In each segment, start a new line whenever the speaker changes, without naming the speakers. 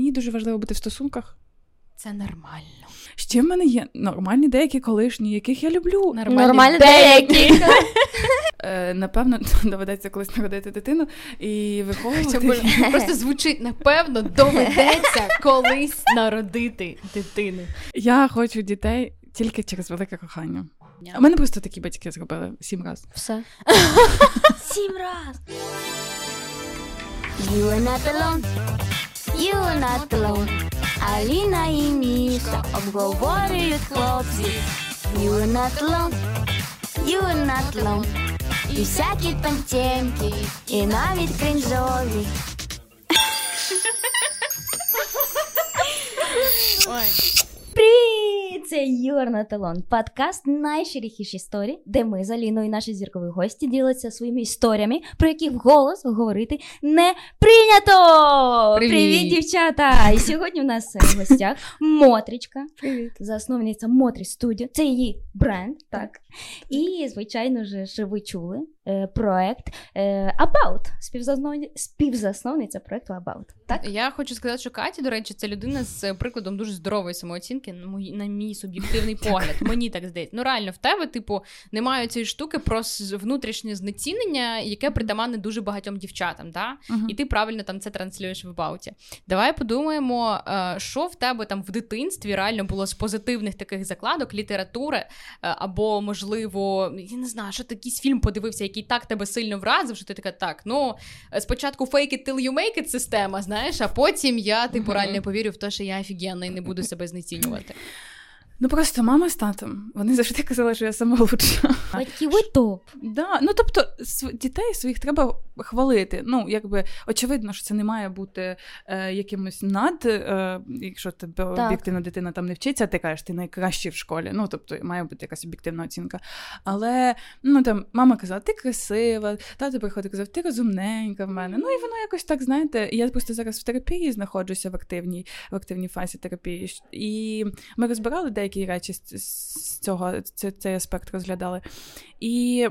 мені дуже важливо бути в стосунках.
Це нормально.
Ще в мене є нормальні деякі колишні, яких я люблю.
Нормальні,
Нормальні
деякі.
Е, напевно, доведеться колись народити дитину і виховувати.
Просто звучить, напевно, доведеться колись народити дитину.
Я хочу дітей тільки через велике кохання. У мене просто такі батьки зробили сім разів.
Все. Сім раз. Not alone. Аліна і Міша обговорюють хлопці. Not alone. You are. І всякі там і навіть крінжові. Привіт! Це Юрна Талон, подкаст найширіхіші історії, де ми з Аліною і наші зіркові гості ділиться своїми історіями, про які вголос говорити не прийнято!
Привіт!
дівчата! І сьогодні у нас в гостях Мотрічка,
Привіт.
засновниця Мотрі Студіо. Це її бренд, так. І, звичайно ж, ви чули е, проект е, About, співзасновни- співзасновниця проекту About. Так?
Я хочу сказати, що Катя, до речі, це людина з прикладом дуже здорової самооцінки, на мій, на мій суб'єктивний погляд. Мені так здається. Ну реально, в тебе, типу, немає цієї штуки про внутрішнє знецінення, яке притаманне дуже багатьом дівчатам. Да? І ти правильно там це транслюєш в бауті. Давай подумаємо, е, що в тебе там в дитинстві реально було з позитивних таких закладок, літератури, або, можливо, я не знаю, що ти якийсь фільм подивився, який так тебе сильно вразив, що ти така, так, ну спочатку fake it till you make it система, знаєш, а потім я типу реально повірю в те, що я офігенна і не буду себе знецінювати.
Ну просто мама з татом. Вони завжди казали, що я сама лучша.
Батьки, ви топ.
Да, ну тобто дітей своїх треба хвалити. Ну, якби очевидно, що це не має бути е, якимось над, е, якщо тебе об'єктивна дитина там не вчиться, ти кажеш, ти найкращий в школі. Ну, тобто має бути якась об'єктивна оцінка. Але ну там мама казала, ти красива, тато приходить казав, ти розумненька в мене. Ну і воно якось так, знаєте, я просто зараз в терапії знаходжуся в активній, в активній фазі терапії. І ми розбирали деякі речі з, цього, це, цей аспект розглядали. І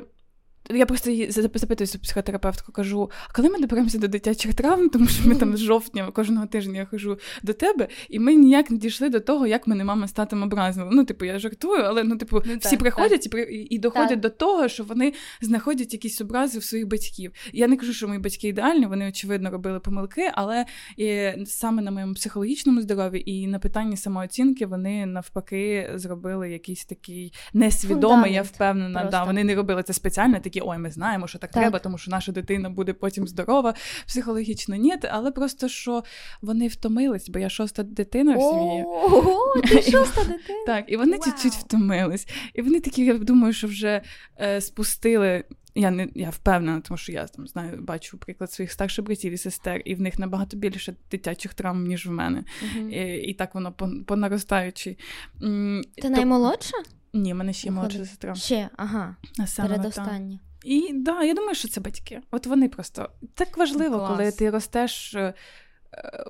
я просто її зап- запитуюся психотерапевтку, кажу: а коли ми доберемося до дитячих травм, тому що ми там з жовтня кожного тижня я хожу до тебе, і ми ніяк не дійшли до того, як мене мама з татом. Ну, типу, я жартую, але ну, типу,
Ну,
всі
так,
приходять І, і доходять
Так.
до того, що вони знаходять якісь образи в своїх батьків. Я не кажу, що мої батьки ідеальні, вони очевидно робили помилки, але і саме на моєму психологічному здоров'ї і на питанні самооцінки вони навпаки зробили якийсь такий несвідомий, я
Фундамент
впевнена. Да, вони не робили це спеціально, такі ой, ми знаємо, що так,
Так.
треба, тому що наша дитина буде потім здорова, психологічно ні, але просто що вони втомились, бо я шоста дитина в сім'ї.
Ого, ти шоста дитина.
Так, і вони чуть-чуть втомились. І вони такі, я думаю, що вже е, спустили. Я не я впевнена, тому що я там знаю, бачу приклад своїх старших братів і сестер, і в них набагато більше дитячих травм, ніж в мене.
Мгм.
І, і так воно по, по наростаючій.
Ти
то-
наймолодша?
Ні, в мене ще молодша сестра.
Ще, ага, передостання.
І да, я думаю, що це батьки. От вони просто так важливо,
Клас.
коли ти ростеш е,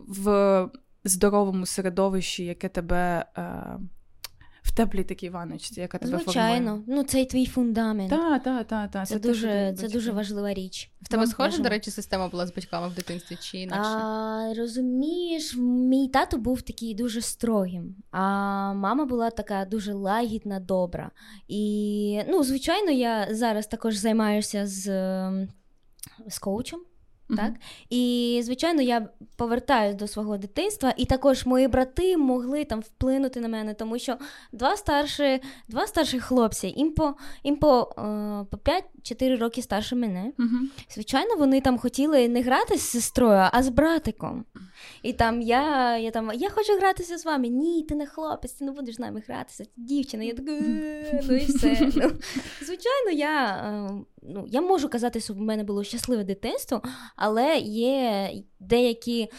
в здоровому середовищі, яке тебе е, теплій такій ванночці, яка тебе
Звичайно, ну це й твій фундамент.
Так, так, так. Та,
Це, дуже, це дуже важлива річ.
В тебе
Вам
схожа, до речі, система була з батьками в дитинстві чи інакше?
А, розумієш, мій тато був такий дуже строгим, а мама була така дуже лагідна, добра. І, ну, звичайно, я зараз також займаюся з, ем, з коучем. Так? І, звичайно, я повертаюсь до свого дитинства, і також мої брати могли там вплинути на мене, тому що два старші, два старші хлопці, їм по, їм по, е, по 5-4 роки старше мене. Звичайно, вони там хотіли не грати з сестрою, а з братиком. І там я, я там, я хочу гратися з вами. Ні, ти не хлопець, ти не будеш з нами гратися, ти дівчина. Я така, «Е, ну і все. Ну, звичайно, я, е, ну, я можу казати, що в мене було щасливе дитинство, але є деякі.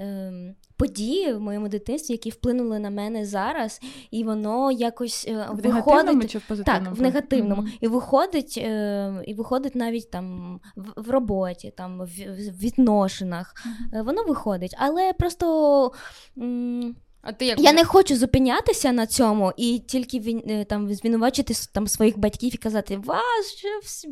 Ем, Події в моєму дитинстві, які вплинули на мене зараз, і воно якось е,
В негативному
виходить
чи в позитивному?
так, в негативному.
Мгм.
І виходить, е, і виходить навіть там в, в роботі, там в, в відношеннях. Е, Воно виходить. Але просто
А ти як
я не хочу зупинятися на цьому і тільки він, там звинувачити там своїх батьків і казати, вас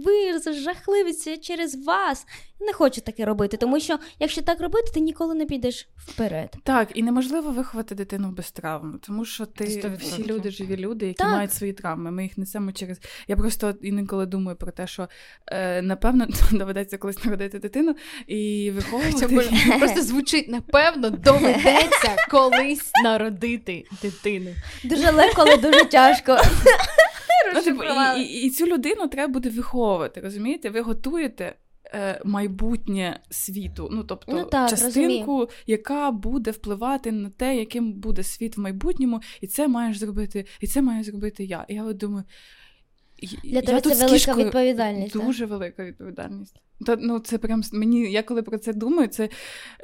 ви жахливі, це через вас. Не хочу таке робити, тому що якщо так робити, ти ніколи не підеш вперед.
Так, і неможливо виховати дитину без травм, тому що ти 100%. всі люди живі люди, які так. мають свої травми. Ми їх несемо через. Я просто інколи думаю про те, що е, напевно доведеться колись народити дитину і виховувати.
Просто звучить напевно, доведеться колись народити дитину.
Дуже легко, але дуже тяжко.
Ну, типу, і, і, і цю людину треба буде виховувати. Розумієте? Ви готуєте майбутнє світу, ну тобто ну, так, частинку, розумію. яка буде впливати на те, яким буде світ в майбутньому, і це маєш зробити, і це маю зробити я. І я от думаю.
Для тебе це велика відповідальність.
Дуже
так?
велика відповідальність. Та, ну, це прям мені, я коли про це думаю, це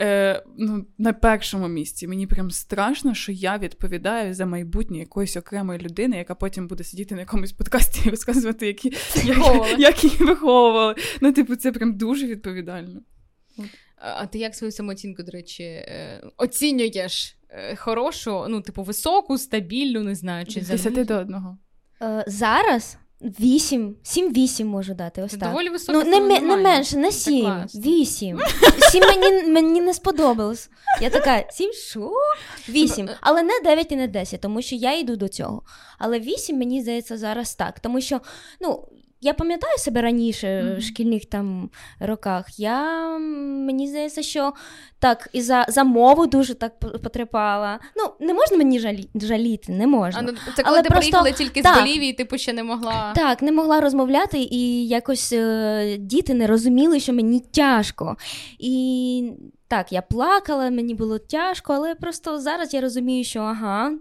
е, ну, на першому місці. Мені прям страшно, що я відповідаю за майбутнє якоїсь окремої людини, яка потім буде сидіти на якомусь подкасті і розказувати, які як, як її виховували. Ну, типу, це прям дуже відповідально.
А ти як свою самооцінку, до речі, е, оцінюєш е, хорошу, ну, типу, високу, стабільну, не знаю, чи
за десяти до одного.
Е, зараз 8, 7-8 можу дати. ось так.
Доволі високо.
Ну, не, не менше, не 7, 8. 7 мені, мені не сподобалось. Я така, 7 що? 8. Але не 9 і не 10, тому що я йду до цього. Але 8, мені здається, зараз так. Тому що, ну, я пам'ятаю себе раніше mm-hmm. в шкільних там роках. Я мені здається, що так і за за мову дуже так потрапала. Ну не можна мені жалі, жаліти, не можна. А, ну,
це коли Але ти просто, приїхала тільки так, з Болівії, типу ще не могла.
Так, не могла розмовляти, і якось е, діти не розуміли, що мені тяжко. І так, я плакала, мені було тяжко, але просто зараз я розумію, що ага,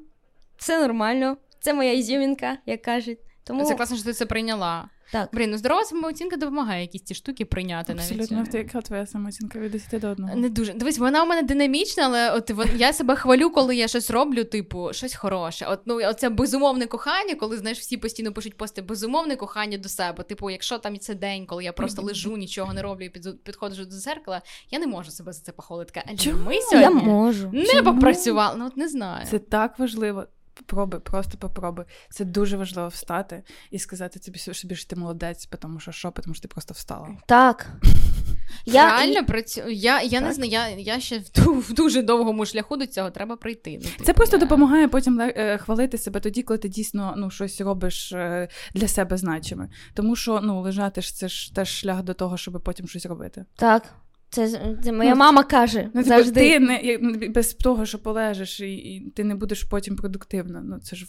все нормально, це моя ізюмінка, як кажуть. Тому...
Це класно, що ти це прийняла.
Так.
Блін, ну здорова самооцінка допомагає якісь ці штуки прийняти.
Абсолютно, навіть. яка твоя самооцінка від 10 до 1?
Не дуже. Дивись, вона у мене динамічна, але от я себе хвалю, коли я щось роблю, типу, щось хороше. От ну оце безумовне кохання, коли знаєш, всі постійно пишуть пости безумовне кохання до себе. Типу, якщо там це день, коли я просто лежу, нічого не роблю і під, підходжу до зеркала, я не можу себе за це похвалити.
Чому? Ми сьогодні я можу.
не Чому? попрацювали. Ну от не знаю.
Це так важливо. Попробуй, просто попробуй. Це дуже важливо встати і сказати тобі, собі, що ти молодець, тому що що, тому що ти просто встала.
Так.
Я Реально працюю. Я я не знаю, я я ще в, в дуже довгому шляху до цього треба прийти. Ну,
Це типу, просто я... допомагає потім е, хвалити себе тоді, коли ти дійсно ну, щось робиш е, для себе значиме. Тому що ну, лежати ж це ж теж шлях до того, щоб потім щось робити.
Так. Це це моя ну, мама каже. Ну, типу, завжди.
Ти не без того, що полежиш, і, і ти не будеш потім продуктивна. Ну це ж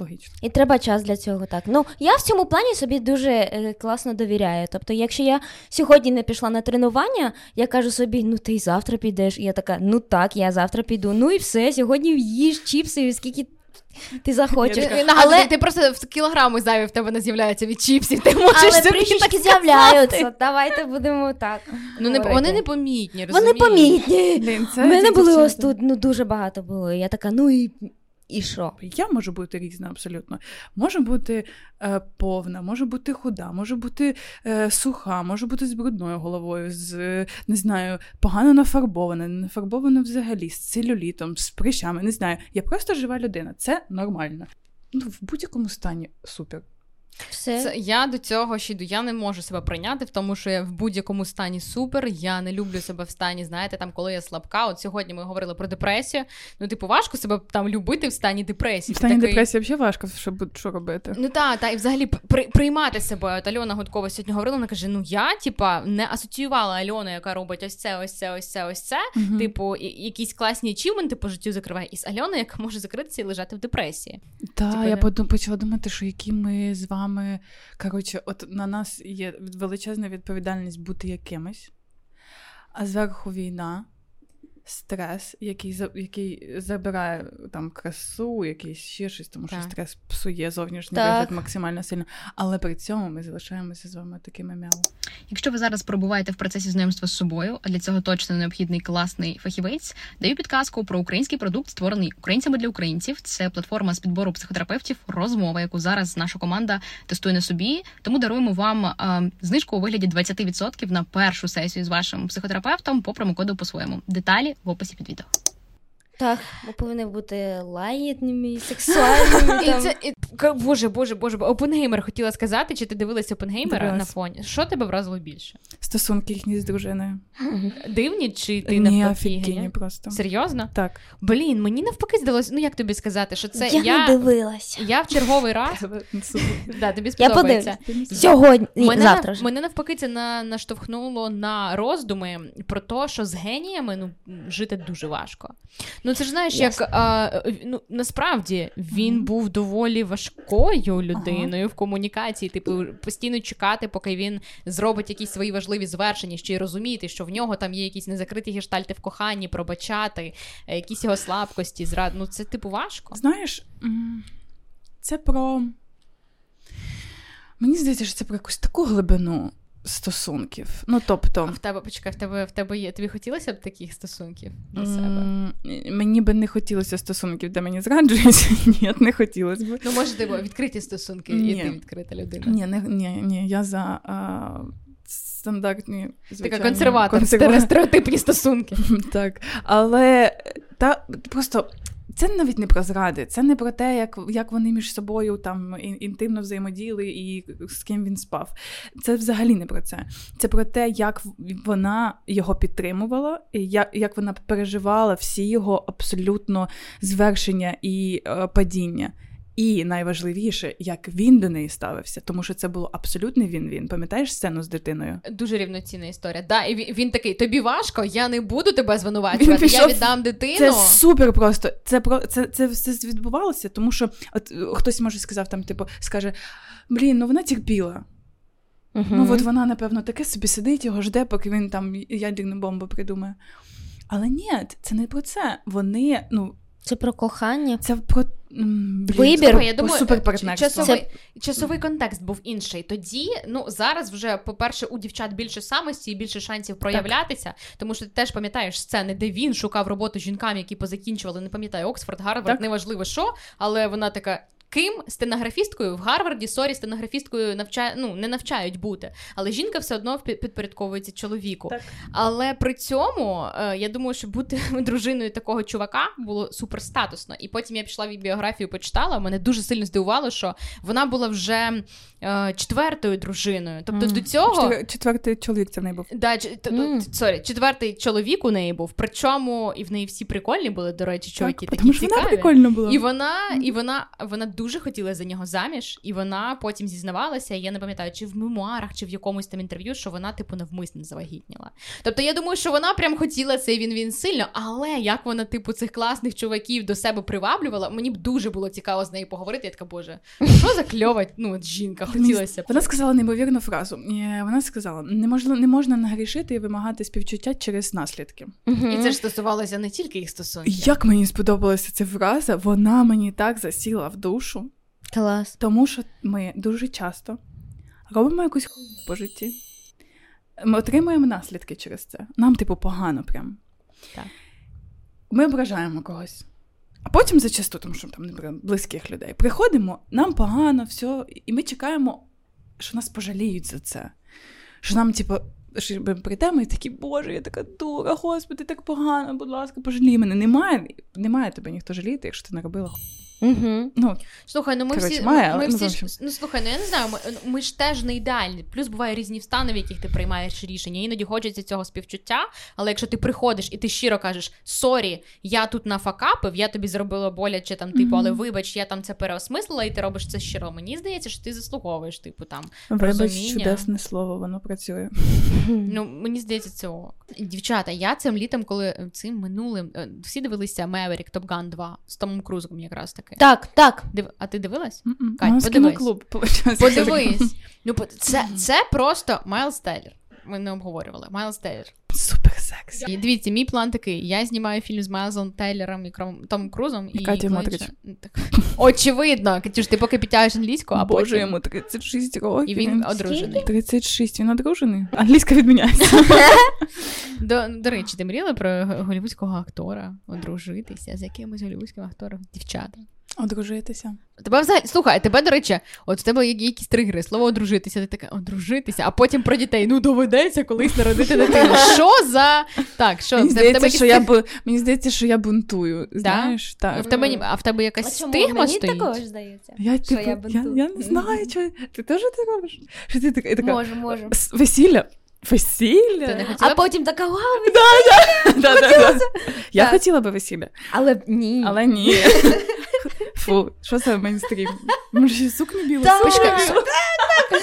логічно.
І треба час для цього. Так ну я в цьому плані собі дуже е, класно довіряю. Тобто, якщо я сьогодні не пішла на тренування, я кажу собі, ну ти й завтра підеш. І я така, ну так, я завтра піду. Ну і все. Сьогодні їж чіпси, скільки ти захочеш.
Але ти просто в кілограми зайві в тебе не з'являються від чіпсів. Ти можеш
Але трішечки з'являються. Давайте будемо так.
Ну не вони непомітні, розумієш?
Вони помітні. У мене були ось тут ну дуже багато було. Я така, ну і і що?
Я можу бути різна абсолютно. Може бути е, повна, може бути худа, може бути е, суха, може бути з брудною головою, з не знаю, погано нафарбована, не нафарбована взагалі, з целюлітом, з прищами. Не знаю. Я просто жива людина. Це нормально. Ну, В будь-якому стані супер.
Все. Це, Я до цього ще йду. Я не можу себе прийняти, в тому що я в будь-якому стані супер. Я не люблю себе в стані, знаєте, там, коли я слабка. От сьогодні ми говорили про депресію. Ну, типу, важко себе там любити в стані депресії.
В стані такий... депресії взагалі важко, що що робити.
Ну так, та, і взагалі при, приймати себе. От Альона Гудкова сьогодні говорила, вона каже: Ну я, типа, не асоціювала Альону, яка робить ось це, ось це, ось це, ось це. Угу. Типу, і, якісь класні ачівменти по життю закриває. І з Альоною, яка може закритися і лежати в депресії.
Так, типу, я подум... почала думати, що які ми з вами. Коротше, от на нас є величезна відповідальність бути якимось, а зверху війна, стрес, який який забирає там красу, якийсь ще щось, тому що так. стрес псує зовнішній вигляд максимально сильно. Але при цьому ми залишаємося з вами такими м'яво.
Якщо ви зараз перебуваєте в процесі знайомства з собою, а для цього точно необхідний класний фахівець, даю підказку про український продукт, створений українцями для українців. Це платформа з підбору психотерапевтів, розмова, яку зараз наша команда тестує на собі. Тому даруємо вам а, знижку у вигляді 20% на першу сесію з вашим психотерапевтом по промокоду по своєму. Деталі в описі під відео.
Так, ми повинні бути лагідними, сексуальними.
І це, і, Боже, боже, боже, Опенгеймер хотіла сказати, чи ти дивилася Опенгеймера на фоні? Що тебе вразило більше?
Стосунки їхні з дружиною.
Дивні, чи ти
Ні, навпаки? просто.
Серйозно?
Так.
Блін, мені навпаки здалося, ну як тобі сказати, що це
я, я не дивилася.
Я в черговий раз да, тобі
сподобається. Я Сьогодні,
мене,
завтра ж.
Мене навпаки це на, наштовхнуло на роздуми про те, що з геніями ну, жити дуже важко. Ну це ж знаєш, yes. як а, ну, насправді він mm-hmm. був доволі важкою людиною uh-huh. в комунікації, типу, постійно чекати, поки він зробить якісь свої важливі звершення, ще й розуміти, що в нього там є якісь незакриті гештальти в коханні, пробачати, е, якісь його слабкості, зрад. Ну це типу важко.
Знаєш, це про. Мені здається, що це про якусь таку глибину стосунків. Ну, тобто...
А в тебе почекай, в тебе в тебе є. Тобі хотілося б таких стосунків для себе?
Мені би не хотілося стосунків, де мені зраджують. Ні, не хотілося б.
Ну, може, ти відкриті стосунки, і ти відкрита людина.
Ні, не, ні, ні, я за. А... Стандартні
Така консерватор, стереотипні стосунки.
Так. Але та просто це навіть не про зради, це не про те, як як вони між собою там інтимно взаємодіяли і з ким він спав. Це взагалі не про це. Це про те, як вона його підтримувала, як як вона переживала всі його абсолютно звершення і е, падіння. І найважливіше, як він до неї ставився, тому що це було абсолютний він-він. Пам'ятаєш сцену з дитиною?
Дуже рівноцінна історія. Да, і він, він такий: тобі важко, я не буду тебе звинувачувати. Пішов... Я віддам дитину.
Це супер просто. Це про це, це все відбувалося, тому що от хтось може сказав там, типу, скаже: блін, ну вона терпіла. uh Ну от вона, напевно, таке собі сидить, його жде, поки він там ядерну бомбу придумає. Але ні, це не про це. Вони, ну.
Це про кохання.
Це про
Блін, Вибір
я думаю, часовий, часовий контекст був інший. Тоді, ну зараз вже, по-перше, у дівчат більше самості і більше шансів проявлятися, так. тому що ти теж пам'ятаєш сцени, де він шукав роботу жінкам, які позакінчували, не пам'ятаю, Оксфорд, Гарвард, неважливо що, але вона така. Ким стенографісткою в Гарварді sorry стенографісткою навчає, ну не навчають бути, але жінка все одно підпорядковується чоловіку. Так. Але при цьому е, я думаю, що бути дружиною такого чувака було суперстатусно. І потім я пішла в біографію, почитала. Мене дуже сильно здивувало, що вона була вже е, четвертою дружиною. Тобто mm. до цього
четвертий чоловік це в неї був.
Да, mm. sorry, четвертий чоловік у неї був. Причому і в неї всі прикольні були, до речі, чоловіки так, такі цікаві. Вона прикольна була. І вона, і вона, вона дуже хотіла за нього заміж, і вона потім зізнавалася. Я не пам'ятаю, чи в мемуарах, чи в якомусь там інтерв'ю, що вона, типу, навмисно завагітніла. Тобто, я думаю, що вона прям хотіла цей він він сильно, але як вона, типу, цих класних чуваків до себе приваблювала, мені б дуже було цікаво з нею поговорити. Я така, боже, що за кльова ну, жінка? Хотілося б.
Вона сказала неймовірну фразу. Вона сказала: не можна, не можна нагрішити і вимагати співчуття через наслідки.
Угу. І це ж стосувалося не тільки їх стосунків.
Як мені сподобалася ця фраза, вона мені так засіла в душу.
Клас.
Тому що ми дуже часто робимо якусь хуйню по житті. Ми отримуємо наслідки через це. Нам, типу, погано прям.
Так.
Ми ображаємо когось. А потім зачасту, тому що там не близьких людей, приходимо, нам погано, все, і ми чекаємо, що нас пожаліють за це. Що нам, типу, що ми прийдемо і такі, Боже, я така дура, господи, так погано, будь ласка, пожалій мене. Немає немає тебе ніхто жаліти, якщо ти не робила
Угу.
Ну,
Слухай, ну ми
коротше,
всі
має,
ми
ну,
всі ж, ну слухай, ну я не знаю, ми, ми ж теж не ідеальні. Плюс буває різні стани, в яких ти приймаєш рішення. Іноді хочеться цього співчуття. Але якщо ти приходиш і ти щиро кажеш sorry, я тут нафакапив, я тобі зробила боляче там, типу, але вибач, я там це переосмислила, і ти робиш це щиро. Мені здається, що ти заслуговуєш, типу там.
Вибач,
розуміння.
чудесне слово, воно працює.
Ну мені здається, це ок. Дівчата, я цим літом, коли цим минулим е, всі дивилися Меверік Gun 2 з Томом Крузом, якраз таки.
Так, так.
Див... А ти дивилась?
Кать, подивись. Клуб,
подивись. Ну, це, це просто Майлз Тейлер. Ми не обговорювали. Майлз Тейлер.
Супер секс.
І Дивіться, мій план такий: я знімаю фільм з Майлзом Тейлером і Томом Крузом і,
Мотрич.
Так. Очевидно, Катюш, ти поки підтягуєш англійську, а
Боже,
потім...
йому 36 років.
І він одружений.
36, він одружений. Англійська відміняється.
До, до речі, ти мріяла про голівудського актора одружитися з якимось голівудським актором? Дівчата.
Одружитися.
Тебе взагалі слухай, тебе, до речі, от в тебе є якісь тригери, слово одружитися, ти така одружитися, а потім про дітей. Ну доведеться колись народити дитину. Що за так? Що
Мені здається,
тебе
що я бу... Мені здається, що я бунтую. Знаєш, так.
в тебе а в тебе якась
А чому?
стигма
Мені
стоїть?
також здається.
Я,
Що
типу,
я
я,
бунтую?
я, не знаю, що ти теж це робиш? Що ти така, така
Можу, можу.
Весілля? Весілля?
Ти не хотіла
А
б-
потім така вау,
Да, да, да. Я
Так.
хотіла би весілля,
але ні.
але ні. Фу, що це мейнстрім? Може, сукню білу?
Так.
Почекай,
Так.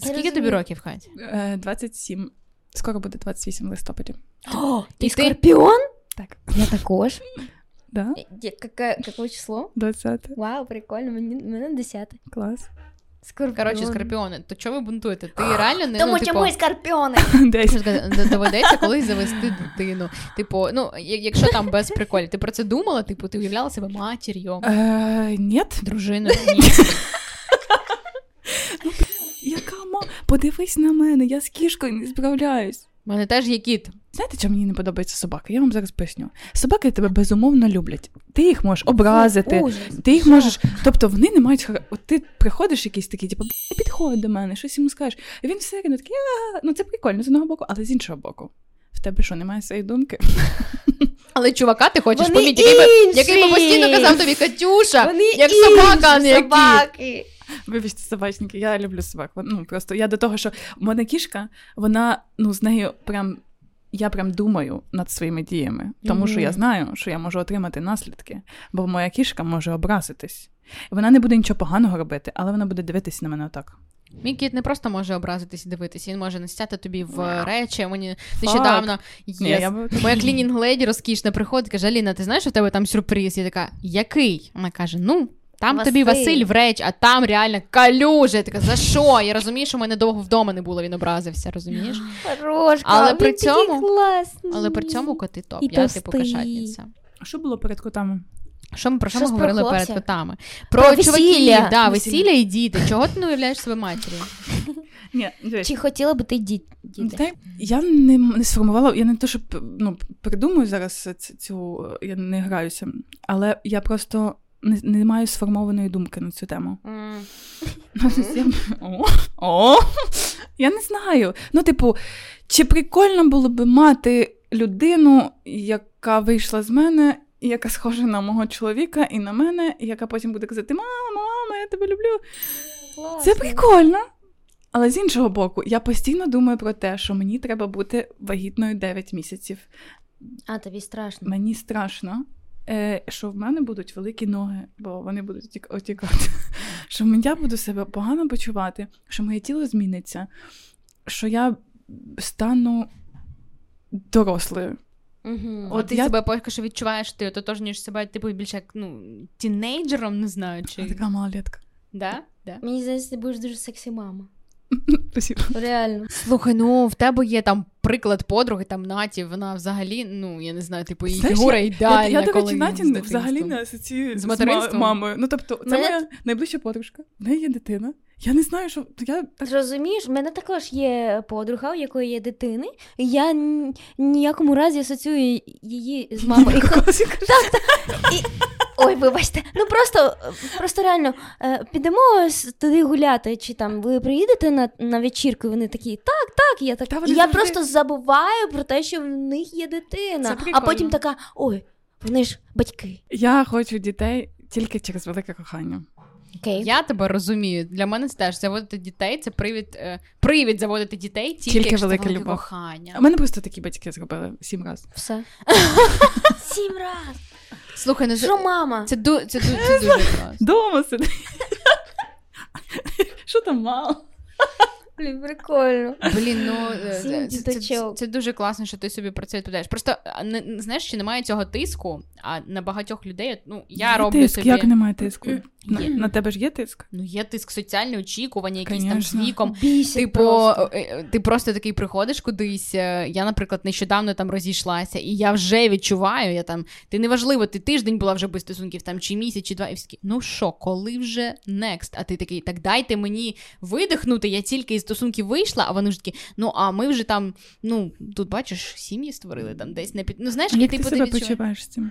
Скільки тобі років, Хать?
Е, 27. Скоро буде 28 листопаді.
О, ти
ти-
скорпіон?
Так.
Я також.
Да?
Какое, какое число?
20.
Вау, прикольно, мені, мене 10.
Клас.
Скорпіон.
Коротше, скорпіони, то чого ви бунтуєте? Ти реально не
Тому
ну,
що
типу,
ми скорпіони.
Доведеться колись завести дитину. Типу, ну якщо там без приколів, ти про це думала? Типу, ти уявляла себе матір'ю,
Е, ні.
дружиною? Ні.
Яка ма? Подивись на мене, я з кішкою не справляюсь.
У мене теж є кіт.
Знаєте, чому мені не подобаються собаки? Я вам зараз поясню. Собаки тебе безумовно люблять. Ти їх можеш образити.
Ужас.
Ти їх можеш, тобто вони не мають хара- От ти приходиш якийсь такий, типу, «Бля, підходь до мене, щось йому скажеш. І він все одно такий, «А». ну це прикольно з одного боку, але з іншого боку. В тебе що, немає своєї думки?
Але чувака ти хочеш поміть, який би, постійно казав тобі Катюша, як собака, а не як
собаки.
Вибачте, собачники, я люблю собак. Ну просто я до того, що в мене кішка, вона ну з нею прям. Я прям думаю над своїми діями, тому що я знаю, що я можу отримати наслідки, бо моя кішка може образитись. Вона не буде нічого поганого робити, але вона буде дивитися на мене отак.
Мій кіт не просто може образитись і дивитись, він може настяти тобі в речі. Мені нещодавно є
я б-
моя клінінг леді розкішна приходить, каже: Аліна, ти знаєш, що в тебе там сюрприз? Я така, який? Вона каже: Ну. Там
Василь.
тобі Василь в реч, а там реально калюжа. Я така, за що? Я розумію, що в мене довго вдома не було, він образився, розумієш?
Хорошка,
Але
він
при цьому-
класний.
Але при цьому коти топ.
І
я типу кошатниця.
А що було перед котами?
Що ми про що ми говорили перед котами?
Про
Про,
весілля.
чуваків, да,
Весілля.
і діти. Чого ти не уявляєш себе матір'ю?
Ні.
Чи хотіла би ти діти?
Та я не, не сформувала, я не то, що ну, придумую зараз цю, я не граюся, але я просто не, не маю сформованої думки на цю тему. Ну, тобто я, о, о, я не знаю. Ну, типу, чи прикольно було би мати людину, яка вийшла з мене, яка схожа на мого чоловіка і на мене, і яка потім буде казати: Мама, мама, я тебе люблю. Це прикольно. Але з іншого боку, я постійно думаю про те, що мені треба бути вагітною 9 місяців.
А, тобі страшно.
Мені страшно, е, що в мене будуть великі ноги, бо вони будуть отікати. Що я буду себе погано почувати, що моє тіло зміниться, що я стану дорослою.
Угу.
От
От
ти
я-
себе поки що відчуваєш, ти ототожнюєш себе, типу, більше як ну, тінейджером, не знаю, чи.
Така малолетка.
Да? Да.
Мені здається, ти будеш дуже сексі мама.
Спасибо.
Реально.
Слухай, ну в тебе є там приклад подруги, там Наті, вона взагалі, ну я не знаю, типу, її
Знаєш,
фігура
Я,
ідеальна.
я до
коли
речі, Наті
дитинством.
взагалі не асоціюю
З
з,
материнством?
мамою. Ну, тобто, це
Мене-
моя найближча подружка, в неї є дитина. Я не знаю, що я так
Розумієш, в мене також є подруга, у якої є дитини, і я н- ніякому разі асоціюю її з мамою. І хо- Так, так. І... Ой, вибачте. Ну просто, просто реально е, підемо туди гуляти, чи там ви приїдете на, на вечірку, і вони такі, так, так, я так.
Та
І я
завжди-
просто забуваю про те, що в них є дитина. А потім така, ой, вони ж батьки.
Я хочу дітей тільки через велике кохання.
Окей.
Я тебе розумію. Для мене це теж заводити дітей це привід, е, привід заводити дітей тільки,
Тільки
якщо це велике
любов.
кохання.
У мене просто такі батьки зробили сім разів.
Все. Сім раз.
Слухай, ну це,
Що мама?
це, ду- це, ду- це дуже просто.
Дома сидить. Що там мало?
Блін, прикольно.
Блін, ну е, це, це, це, це дуже класно, що ти собі про це відповідаєш. Просто не, не- знаєш, чи немає цього тиску, а на багатьох людей, ну я
Є
роблю
тиск,
собі.
як немає тиску? На,
Є.
на тебе ж є тиск?
Ну, є тиск соціальне очікування, якісь там з віком.
Бісить
Типу,
просто.
е, е, ти просто такий приходиш кудись. е, Я, наприклад, нещодавно там розійшлася, і я вже відчуваю, я там, ти неважливо, ти тиждень була вже без стосунків, там чи місяць, чи два, і всі ну що, коли вже next? А ти такий, так дайте мені видихнути, я тільки стосунків вийшла, а вони ж такі, ну а ми вже там, ну тут бачиш, сім'ї створили там десь на під. Ну знаєш,
Як
ти
ти
типу,
себе почуваєш з цим?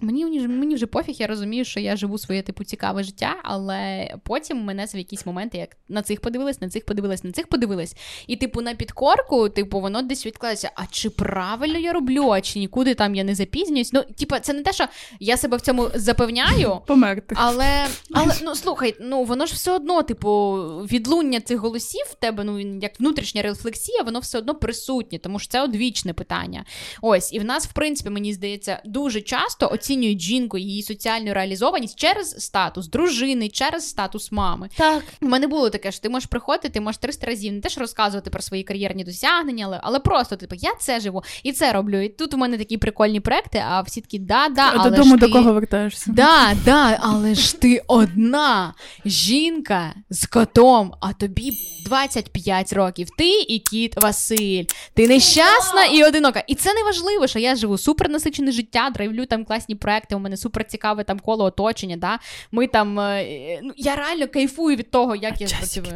Мені мені вже пофіг, я розумію, що я живу своє типу цікаве життя, але потім мене в якісь моменти, як на цих подивилась, на цих подивилась, на цих подивилась. І, типу, на підкорку, типу, воно десь відкладається, а чи правильно я роблю, а чи нікуди там я не запізнююсь. Ну, типу, це не те, що я себе в цьому запевняю,
померти.
Але але ну слухай, ну воно ж все одно, типу, відлуння цих голосів в тебе, ну як внутрішня рефлексія, воно все одно присутнє, тому що це одвічне питання. Ось, і в нас, в принципі, мені здається, дуже часто оцінюють жінку її соціальну реалізованість через статус дружини, через статус мами.
Так.
У мене було таке, що ти можеш приходити, ти можеш 300 разів не теж розказувати про свої кар'єрні досягнення, але але просто типу, я це живу і це роблю. І тут у мене такі прикольні проекти, а всі такі да, да, але
додому
ж
до кого вертаєшся?
Да, да, але ж ти одна жінка з котом, а тобі 25 років. Ти і кіт Василь. Ти нещасна і одинока. І це не важливо, що я живу супернасичене життя, драйвлю там класні проекти. У мене супер цікаве там коло оточення. Да? Ми там е, ну я реально кайфую від того, як
а
я
спрацюю.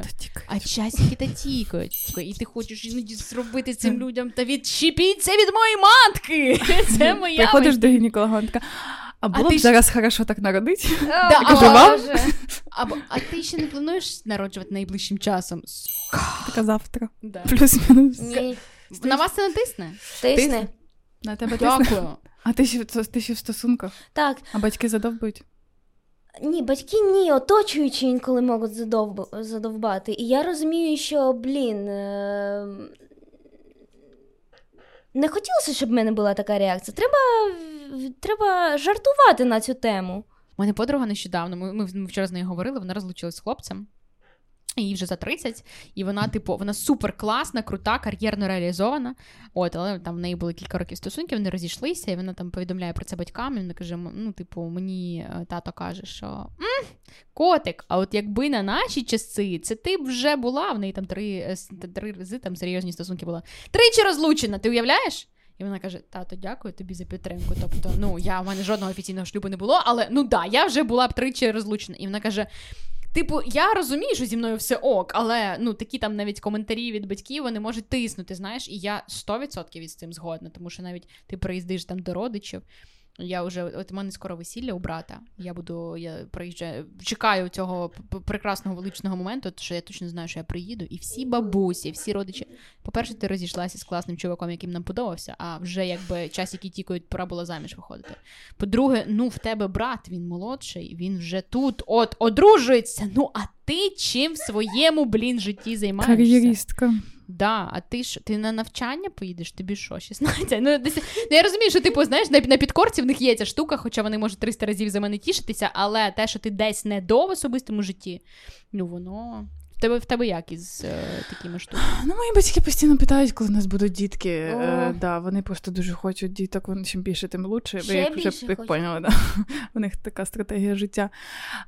А часики та тікають. І ти хочеш іноді зробити цим людям та відчіпіться від моєї матки. Це моя.
Приходиш до гінекологонтка. А було а б зараз ж... хорошо так народити.
Да, а, Або, а ти ще не плануєш народжувати найближчим часом?
Така завтра. Да. Плюс-мінус.
Ні.
На вас це не тисне?
Тисне.
На тебе
Дякую.
А ти ще, ти ще в стосунках?
Так.
А батьки задовбують?
Ні, батьки ні, оточуючи інколи можуть задовб... задовбати. І я розумію, що, блін. Е... Не хотілося, щоб в мене була така реакція. Треба треба жартувати на цю тему.
У мене подруга нещодавно, ми, ми вчора з нею говорили, вона розлучилась з хлопцем. Їй вже за 30, і вона, типу, вона супер класна, крута, кар'єрно реалізована. От, але там в неї були кілька років стосунків, вони розійшлися, і вона там повідомляє про це батькам. І вона каже: ну, типу, мені е, тато каже, що М, котик, а от якби на наші часи, це ти б вже була. В неї там три е, три рази там серйозні стосунки були. Тричі розлучена, ти уявляєш? І вона каже: Тато, дякую тобі за підтримку. Тобто, ну я в мене жодного офіційного шлюбу не було, але ну да, я вже була б тричі розлучена. І вона каже: Типу, я розумію, що зі мною все ок, але ну такі там навіть коментарі від батьків вони можуть тиснути, знаєш, і я 100% із цим згодна, тому що навіть ти приїздиш там до родичів. Я вже от у мене скоро весілля у брата. Я буду, я приїжджаю, чекаю цього прекрасного величного моменту, що я точно знаю, що я приїду, і всі бабусі, всі родичі. По-перше, ти розійшлася з класним чуваком, яким нам подобався, а вже якби час, який тікають, пора було заміж виходити. По-друге, ну в тебе брат, він молодший, він вже тут, от одружується. Ну а ти чим в своєму блін житті займаєшся?
Кар'єристка.
Да, а ти ж ти на навчання поїдеш, тобі що, 16? Ну, десь, ну я розумію, що типу, знаєш, на, на підкорці в них є ця штука, хоча вони можуть 300 разів за мене тішитися, але те, що ти десь не до в особистому житті, ну воно тебе в тебе як із е, такими штуками?
Ну, мої батьки постійно питають, коли в нас будуть дітки. Е, да, Вони просто дуже хочуть діток, вони чим більше, тим лучше.
Ви як
вже як поняли, да. у них така стратегія життя.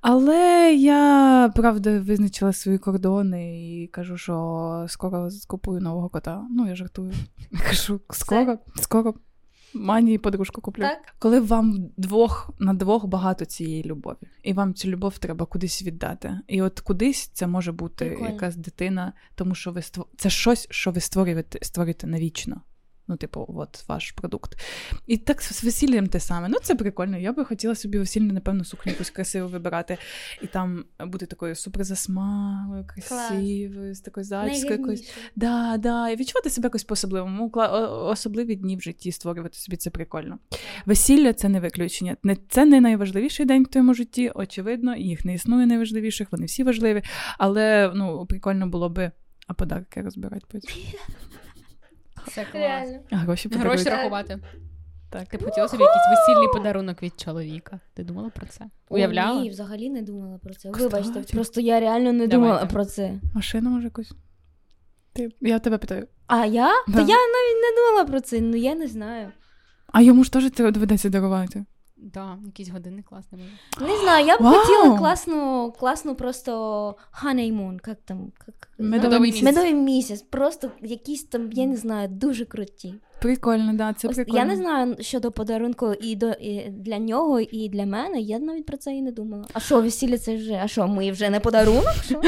Але я правда визначила свої кордони і кажу, що скоро скупую нового кота. Ну, я жартую. Я кажу, скоро, скоро. Мані подружку куплю.
Так.
Коли вам двох на двох багато цієї любові, і вам цю любов треба кудись віддати. І от кудись це може бути Прикольно. якась дитина, тому що ви створ... це щось, що ви створюєте створюєте навічно. Ну, типу, от ваш продукт. І так з весіллям те саме. Ну, це прикольно. Я би хотіла собі весільну, напевно, сукню якусь красиву вибирати. І там бути такою суперзасмалою, красивою, з такою зачіскою якоюсь. Да, да. І відчувати себе якось по-особливому. Особливі дні в житті створювати собі це прикольно. Весілля це не виключення. Це не найважливіший день в твоєму житті, очевидно, їх не існує найважливіших, вони всі важливі. Але ну, прикольно було би, а подарки розбирати потім.
Це клас.
А гроші
Гроші рахувати. Так. Ти б хотіла собі якийсь весільний подарунок від чоловіка. Ти думала про це? Уявляла?
Ні, взагалі не думала про це. Вибачте, просто я реально не Давайте. думала про це.
Машину може якусь? Ти... Я тебе питаю.
А я? Да. Та я навіть не думала про це, ну я не знаю.
А йому ж теж доведеться дарувати.
Да, якісь години класні
були. Не знаю, я б Вау! хотіла класну, класну просто honeymoon, як там, як...
Медовий місяць.
Медовий місяць. Просто якісь там, я не знаю, дуже круті.
Прикольно, да, це прикольно.
Я не знаю щодо подарунку і до і для нього, і для мене. Я навіть про це і не думала. А що, весілля це вже? А що, ми вже не подарунок? Що?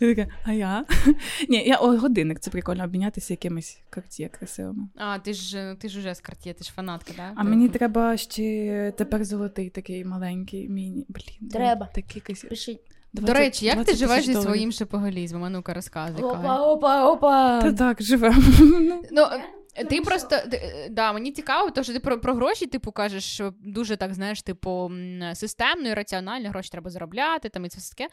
А я? Ні, я о, годинник, це прикольно обмінятися якимись карт'є красивими.
А, ти ж ти ж уже з карт'є, ти ж фанатка, так?
А мені треба ще тепер золотий такий маленький міні. Блін,
треба.
Такий
Пишіть.
20, До речі, як ти живеш зі своїм шепоголізмом? А ну-ка розказуй.
Опа, опа, опа.
Та так, живемо.
Ну, ти просто да, мені цікаво, тому що ти про про гроші, типу, кажеш, що дуже так знаєш, типу, системно і раціонально гроші треба заробляти, там і це все таке.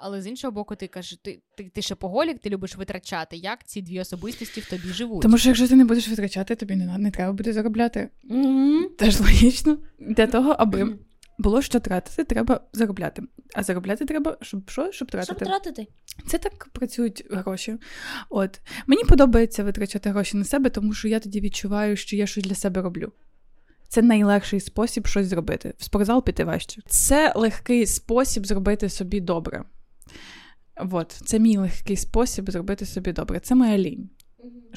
Але з іншого боку, ти кажеш, ти ти, ти шепоголік, ти любиш витрачати. Як ці дві особистості в тобі живуть?
Тому що якщо ти не будеш витрачати, тобі не не треба буде заробляти. Mm-hmm. Теж логічно для того, аби було що тратити, треба заробляти. А заробляти треба, щоб що? Щоб тратити.
Щоб тратити.
Це так працюють гроші. От мені подобається витрачати гроші на себе, тому що я тоді відчуваю, що я щось для себе роблю. Це найлегший спосіб щось зробити. В спортзал піти важче. Це легкий спосіб зробити собі добре. От, це мій легкий спосіб зробити собі добре. Це моя лінь.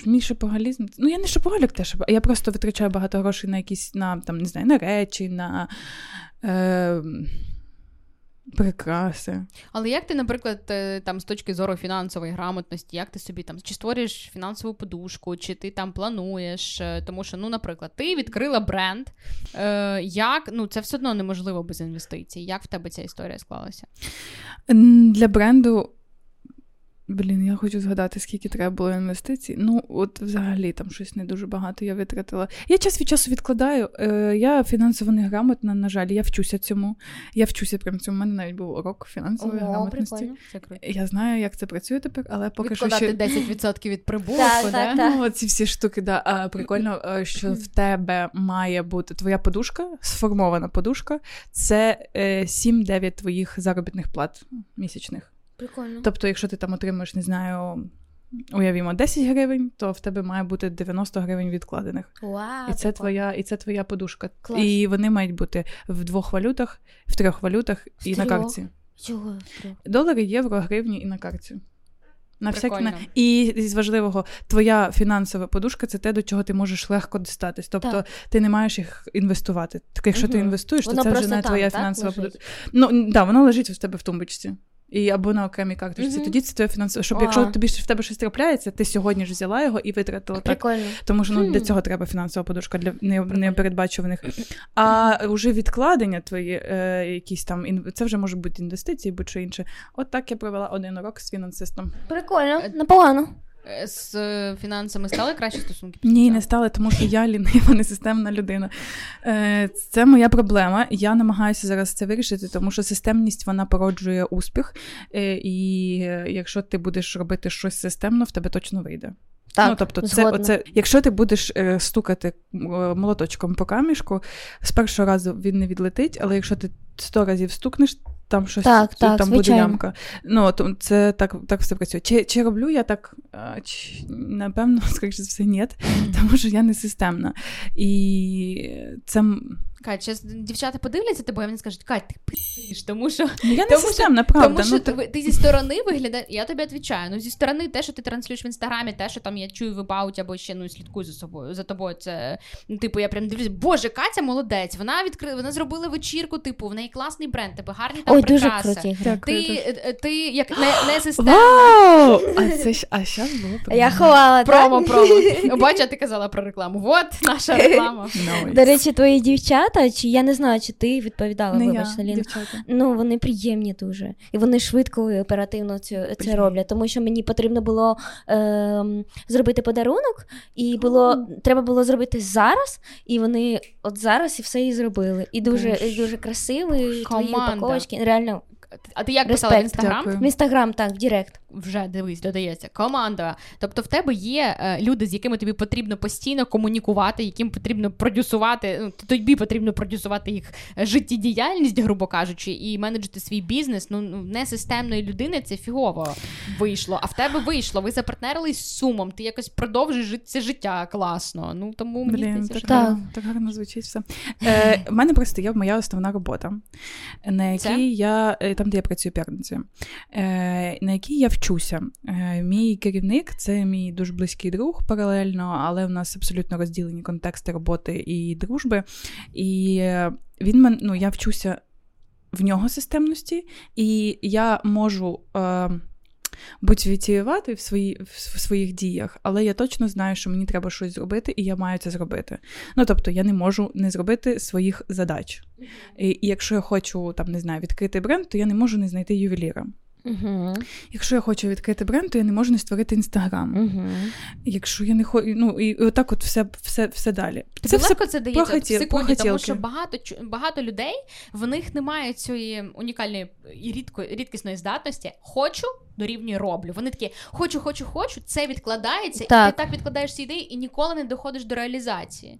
Мій шопоголізм. Ну, я не шопоголік теж, я просто витрачаю багато грошей на якісь на там, не знаю, на речі, на е, прикраси.
Але як ти, наприклад, е, там з точки зору фінансової грамотності, як ти собі там чи створюєш фінансову подушку, чи ти там плануєш? Е, тому що, ну, наприклад, ти відкрила бренд. Е, Як ну це все одно неможливо без інвестицій. Як в тебе ця історія склалася?
Для бренду Блін, я хочу згадати, скільки треба було інвестицій. Ну, от взагалі там щось не дуже багато я витратила. Я час від часу відкладаю. Е, Я фінансово неграмотна, на жаль, я вчуся цьому. Я вчуся прям цьому. У мене навіть був урок фінансової Ого, грамотності. Це Я знаю, як це працює тепер, але поки
Відкладати
що.
Відкладати 10% від прибутку, да?
так,
Ну, ці всі штуки, да. А, Прикольно, е, що в тебе має бути твоя подушка, сформована подушка, це 7-9 е, твоїх заробітних плат місячних.
Прикольно.
Тобто, якщо ти там отримаєш, не знаю, уявімо, 10 гривень, то в тебе має бути 90 гривень відкладених.
Вау,
І це твоя і це твоя подушка.
Клас.
І вони мають бути в двох валютах, в трьох валютах в і трьох? на карті.
Чого?
Долари, євро, гривні і на карті. На всяк... І з важливого, твоя фінансова подушка це те, до чого ти можеш легко дістатись. Тобто так. ти не маєш їх інвестувати. Так якщо угу. ти інвестуєш, то це вже не твоя там, фінансова подушка. Ну так, да, воно лежить у тебе в тумбочці. І або на окремій карточці. Mm-hmm. Тоді це твоє фінансово. Щоб а. якщо тобі в тебе щось трапляється, ти сьогодні ж взяла його і витратила
Прикольно.
так. Тому що ну, для цього треба фінансова подушка для непередбачуваних. А вже відкладення твої е, якісь там це вже може бути інвестиції, будь-що інше. От так я провела один урок з фінансистом.
Прикольно, непогано.
Е, з фінансами стали кращі стосунки?
Ні, не стали, тому що я лінива, несистемна людина. Е, це моя проблема. Я намагаюся зараз це вирішити, тому що системність вона породжує успіх. Е, і якщо ти будеш робити щось системно, в тебе точно вийде.
Так,
ну, тобто, це, оце, якщо ти будеш е, стукати молоточком по камішку, з першого разу він не відлетить, але якщо ти сто разів стукнеш, там щось
так, так,
там
звичайно.
буде ямка. Ну, то це так так все працює. Чи чи роблю я так? Чи, напевно, скоріше все, ні, тому що я не системна. І це.
Кать, зараз дівчата подивляться тебе, і вони скажуть, Кать, ти пи***ш, тому що
ну, я не тому, системна, що, правда.
Тому що ну, ти, ти зі сторони виглядаєш, я тобі відповідаю, ну зі сторони те, що ти транслюєш в інстаграмі, те, що там я чую вибаут або ще ну слідкую за собою за тобою. Це ну, типу, я прям дивлюсь, боже, Катя молодець. Вона відкрила, вона зробила вечірку, типу, в неї класний бренд, тебе гарні там
Ой,
прикраси.
Дуже круті.
Ти, ти, е, ти як не, не системна.
Вау! А це ж а що було?
Я ховала
промо, промо. Бача, ти казала про рекламу. Вот наша реклама.
Nice. До речі, твої дівчата, чи я не знаю чи ти відповідала,
не
вибач, Аліна. Ну, вони приємні дуже. І вони швидко і оперативно це, це роблять. Тому що мені потрібно було е, зробити подарунок, і було треба було зробити зараз, і вони от зараз і все і зробили. І дуже і дуже красиві твої упаковочки. Реально.
А ти як писала в інстаграм?
В інстаграм, так, в Директ
вже дивись, додається команда. Тобто, в тебе є е, люди, з якими тобі потрібно постійно комунікувати, яким потрібно продюсувати. Ну, тобі потрібно продюсувати їх життєдіяльність, грубо кажучи, і менеджити свій бізнес. Ну, ну не системної людини це фігово вийшло. А в тебе вийшло. Ви запартнерились з сумом. Ти якось продовжуєш це життя класно. Ну тому мені
Блін,
здається,
так,
що...
так, так гарно звучить все. Е, У мене просто є моя основна робота, на якій це? я е, там, де я працюю п'ятницею, е, на якій я вчуся. Е, мій керівник це мій дуже близький друг паралельно, але в нас абсолютно розділені контексти роботи і дружби. І він мен, ну, я вчуся в нього системності, і я можу. Е, будь вітіювати в свої, в своїх діях, але я точно знаю, що мені треба щось зробити, і я маю це зробити. Ну тобто я не можу не зробити своїх задач. І, і якщо я хочу там не знаю, відкрити бренд, то я не можу не знайти ювеліра.
Угу.
Якщо я хочу відкрити бренд, то я не можу не створити інстаграм.
Угу.
Якщо я не хочу, ну і отак, от все все, все далі.
Це все це дається похотіл, в секунді, тому що багато багато людей в них немає цієї унікальної і рідко, рідкісної здатності. Хочу дорівнює роблю. Вони такі хочу, хочу, хочу. Це відкладається, так. і ти так відкладаєш ці ідеї і ніколи не доходиш до реалізації.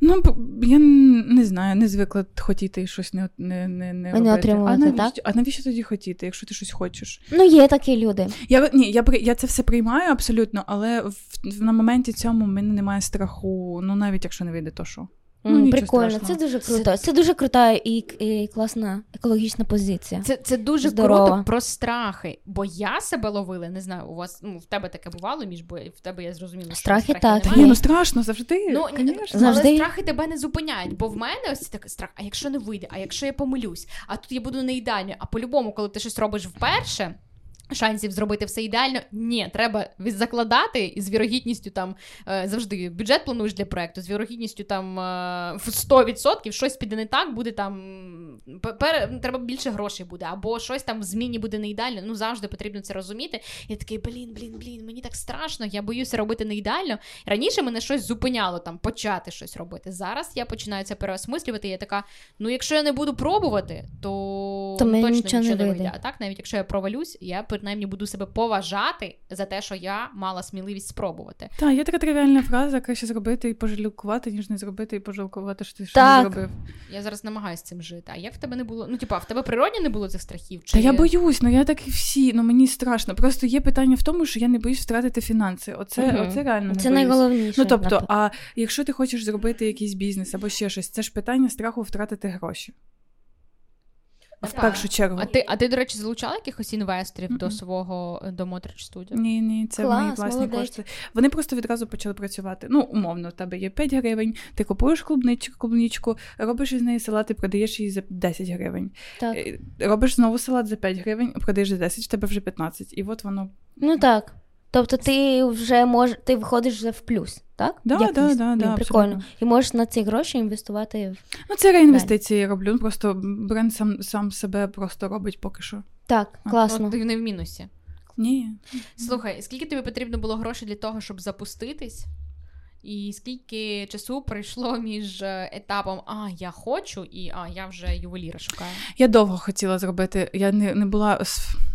Ну я не знаю, не звикла хотіти щось не не, не, не робити.
отримувати,
а навіщо,
так?
А навіщо тоді хотіти, якщо ти щось хочеш?
Ну, є такі люди.
Я ні, я я це все приймаю абсолютно, але в, на моменті цьому в мене немає страху. Ну навіть якщо не вийде, то що.
Ну, Прикольно, страшного. це дуже круто. Це, це дуже крута і, і класна екологічна позиція.
Це це дуже Здорова. круто про страхи. Бо я себе ловила, не знаю, у вас ну в тебе таке бувало, між бо в тебе я зрозуміла, що
страхи так.
Ні, ну страшно завжди.
Ну конечно. завжди. але страхи тебе не зупиняють. Бо в мене ось такий страх. А якщо не вийде, а якщо я помилюсь, а тут я буду не ідеально. А по-любому, коли ти щось робиш вперше шансів зробити все ідеально. Ні, треба закладати і з вірогідністю там е, завжди бюджет плануєш для проекту, з вірогідністю там е, в 100% щось піде не так, буде там пер, треба більше грошей буде, або щось там в зміні буде не ідеально. Ну завжди потрібно це розуміти. Я такий, блін, блін, блін, мені так страшно, я боюся робити не ідеально. Раніше мене щось зупиняло там почати щось робити. Зараз я починаю це переосмислювати. Я така: ну, якщо я не буду пробувати, то, то точно нічого не вийде. А так, навіть якщо я провалюсь, я принаймні буду себе поважати за те, що я мала сміливість спробувати.
Так, є така тривіальна фраза, краще зробити і пожалкувати, ніж не зробити і пожалкувати, що ти що не зробив.
Я зараз намагаюся цим жити. А як в тебе не було? Ну, типа, в тебе природні не було цих страхів? Чи...
Та я боюсь, ну я так і всі, ну мені страшно. Просто є питання в тому, що я не боюсь втратити фінанси. Оце угу. оце реально
Це
боюсь.
найголовніше.
Ну тобто, а якщо ти хочеш зробити якийсь бізнес або ще щось, це ж питання страху втратити гроші. В першу чергу.
А ти, а ти, до речі, залучала якихось інвесторів mm-hmm. до свого до Мотрич студію?
Ні, ні, це Клас, мої власні молодець. кошти. Вони просто відразу почали працювати. Ну, умовно, в тебе є 5 гривень, ти купуєш клубничку, клубничку, робиш із неї салат і продаєш її за 10 гривень.
Так.
Е, робиш знову салат за 5 гривень, продаєш за 10, в тебе вже 15. І от воно.
Ну так. Тобто ти вже мож, ти виходиш вже в плюс, так?
Да,
Як
да, да, да,
прикольно.
Абсолютно.
І можеш на ці гроші інвестувати в.
Ну, це реінвестиції я роблю. Просто бренд сам сам себе просто робить поки що.
Так, класно.
От ти не в мінусі.
Ні.
Слухай, скільки тобі потрібно було грошей для того, щоб запуститись? І скільки часу пройшло між е, етапом А, я хочу, і А, я вже ювеліра шукаю.
Я довго хотіла зробити. Я не не була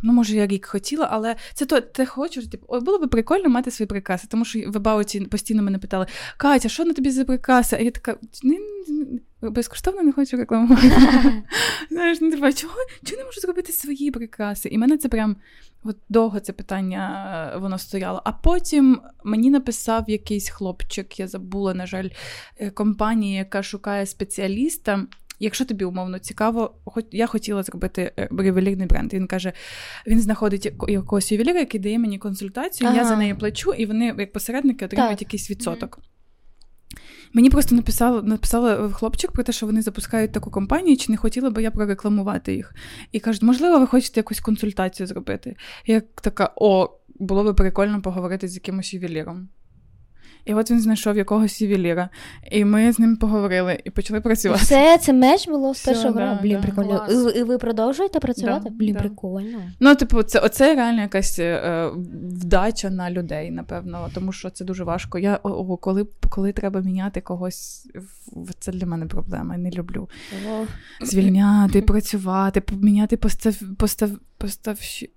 ну може я рік хотіла, але це то ти хочеш, типу, ой, було би прикольно мати свої прикраси, тому що в Абауті постійно мене питали: Катя, що на тобі за прикраси? А я така, безкоштовно не хочу рекламувати. Знаєш, не треба, чого чого не можу зробити свої прикраси? І мене це прям от довго це питання е, воно стояло. А потім мені написав якийсь хлопчик, я забула, на жаль, е, компанія, яка шукає спеціаліста. Якщо тобі умовно цікаво, хоч я хотіла зробити е, ювелірний бренд. Він каже: він знаходить якогось ювеліра, який дає мені консультацію, ага. я за неї плачу, і вони, як посередники, отримують так. якийсь відсоток. Mm-hmm. Мені просто написала написала хлопчик про те, що вони запускають таку компанію, чи не хотіла би я прорекламувати їх. І кажуть, можливо, ви хочете якусь консультацію зробити. Я така, о, було би прикольно поговорити з якимось ювеліром. І от він знайшов якогось ювеліра. І ми з ним поговорили і почали працювати.
Все, це меч було з першого да. Блін, да. прикольно. І, і ви продовжуєте працювати? Да, Блін, прикольно.
Ну, типу, це оце реально якась е, вдача на людей, напевно, тому що це дуже важко. Я о, коли коли треба міняти когось, це для мене проблема. Я не люблю. О. Звільняти, працювати, поміняти постав, постав, поставщі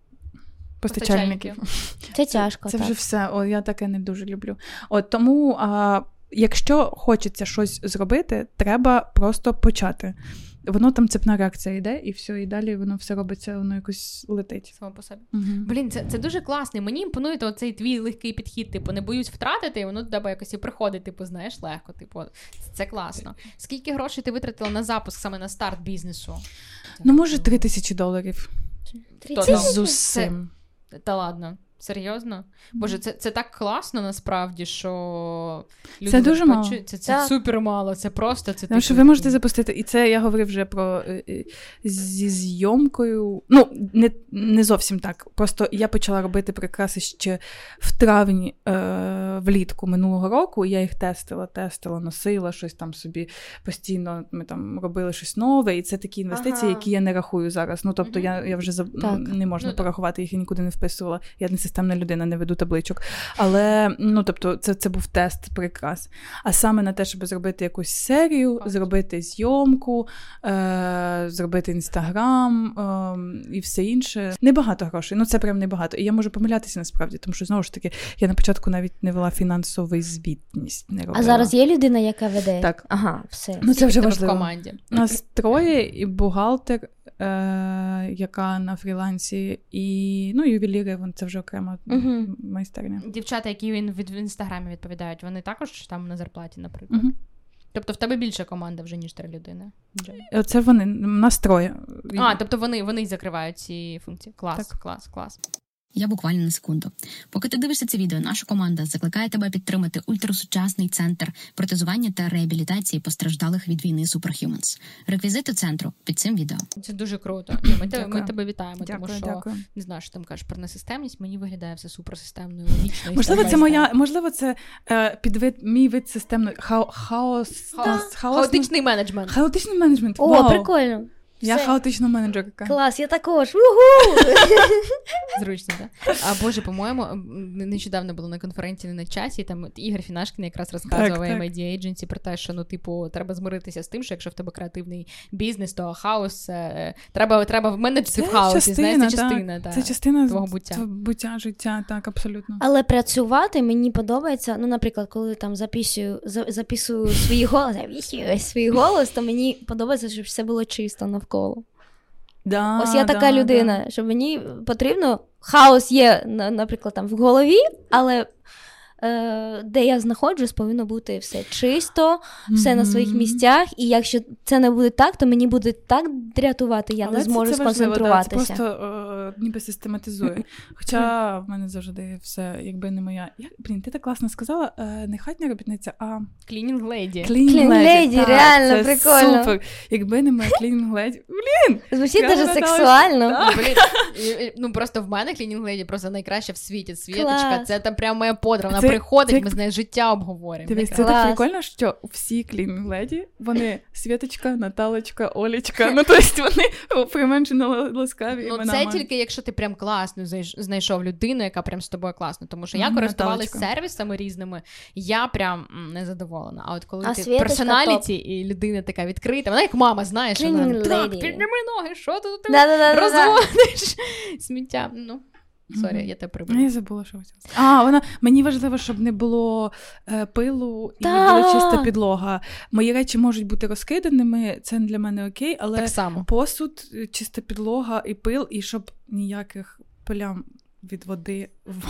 постачальників.
Це тяжко.
Це
так.
вже все. О, я таке не дуже люблю. От тому, а, якщо хочеться щось зробити, треба просто почати. воно там цепна реакція йде, і все, і далі воно все робиться, воно якось летить.
Само по собі.
Угу.
Блін, це це дуже класно. Мені імпонує оцей твій легкий підхід. Типу, не боюсь втратити, і воно до тебе якось і приходить, типу, знаєш, легко. Типу, це класно. Скільки грошей ти витратила на запуск саме на старт бізнесу?
Ну, може, три тисячі доларів.
З
усім.
Та ладно. Серйозно? Боже, це це так класно насправді, що
люди це дуже мало.
Це це супер мало, це просто це
Тому що ви можете запустити, і це я говорив вже про е, е, зі зйомкою. Ну, не не зовсім так. Просто я почала робити прикраси ще в травні е, влітку минулого року. Я їх тестила, тестила, носила щось там собі постійно. Ми там робили щось нове, і це такі інвестиції, ага. які я не рахую зараз. Ну тобто, я я вже заб... не можна ну, порахувати, їх я нікуди не вписувала. Я не системна людина, не веду табличок. Але ну тобто, це це був тест прикрас. А саме на те, щоб зробити якусь серію, зробити зйомку, е- зробити інстаграм е- і все інше. Небагато грошей. Ну це прям небагато. І я можу помилятися насправді, тому що знову ж таки я на початку навіть не вела фінансову звітність. Не робила.
А зараз є людина, яка веде?
Так.
Ага, все.
Ну це вже важливо.
в команді.
Нас троє і бухгалтер е, яка на фрілансі, і ну, ювеліри, вон це вже окрема угу. майстерня.
Дівчата, які він від в інстаграмі відповідають, вони також там на зарплаті, наприклад. Угу. Тобто в тебе більше команда вже, ніж три людини.
Це вони нас троє.
А, тобто вони вони закривають ці функції. Клас, так. клас, клас.
Я буквально на секунду. Поки ти дивишся це відео, наша команда закликає тебе підтримати ультрасучасний центр протезування та реабілітації постраждалих від війни Superhumans. Реквізити центру під цим відео.
Це дуже круто. Ми тебе, ми тебе вітаємо,
дякую,
тому що
дякую.
не знаю, що там кажеш про несистемність. Мені виглядає все суперсистемною, логічною.
Можливо, це моя, можливо, це е, підвид мій вид системної хаос, хаос,
хаотичний менеджмент.
Хаотичний менеджмент.
О,
Вау.
прикольно.
Я Все. хаотична менеджерка.
Клас, я також. Угу!
Зручно, так? А Боже, по-моєму, нещодавно було на конференції на часі, там Ігор Фінашкін якраз розказував Media Agency про те, що ну, типу, треба змиритися з тим, що якщо в тебе креативний бізнес, то хаос е, треба треба менеджити в хаосі. Знаєш, це частина.
Це частина твого буття. буття, життя, так, абсолютно.
Але працювати мені подобається. Ну, наприклад, коли там записую записую свій голос, свій голос, то мені подобається, щоб все було чисто навколо навколо.
Да,
Ось я така
да,
людина,
да.
що мені потрібно хаос є, наприклад, там в голові, але де я знаходжусь, повинно бути все чисто, все mm-hmm. на своїх місцях. І якщо це не буде так, то мені буде так дрятувати, я
Але
не зможу
це, це
сконцентруватися.
Важливо, да, це просто е, ніби систематизує. Хоча в мене завжди все, якби не моя. Я, Блін, ти так класно сказала, е, не хатня робітниця, а
клінінг леді.
Клінінг леді, реально це прикольно.
Супер. Якби не моя клінінг леді. Блін!
Звучить дуже сексуально.
Да. Блін, ну просто в мене клінінг леді просто найкраще в світі. Світочка, це там прям моя подруга приходить, це... ми з нею життя обговорюємо.
Дивись, це так прикольно, що всі клін леді, вони Світочка, Наталочка, Олічка. Ну, тобто вони применшено ласкаві.
Ну, це тільки якщо ти прям класно знайшов людину, яка прям з тобою класно. Тому що я користувалась сервісами різними, я прям не задоволена. А от коли there's personality і людина така відкрита, вона як мама, знаєш, вона так, підніми ноги, що тут розводиш сміття. Ну, Sorry, я тебе прибула.
Я забула, що хотіла. А, вона мені важливо, щоб не було е, пилу і не була чиста підлога. Мої речі можуть бути розкиданими, це для мене окей, але
так само.
посуд, е, чиста підлога і пил, і щоб ніяких плям від води в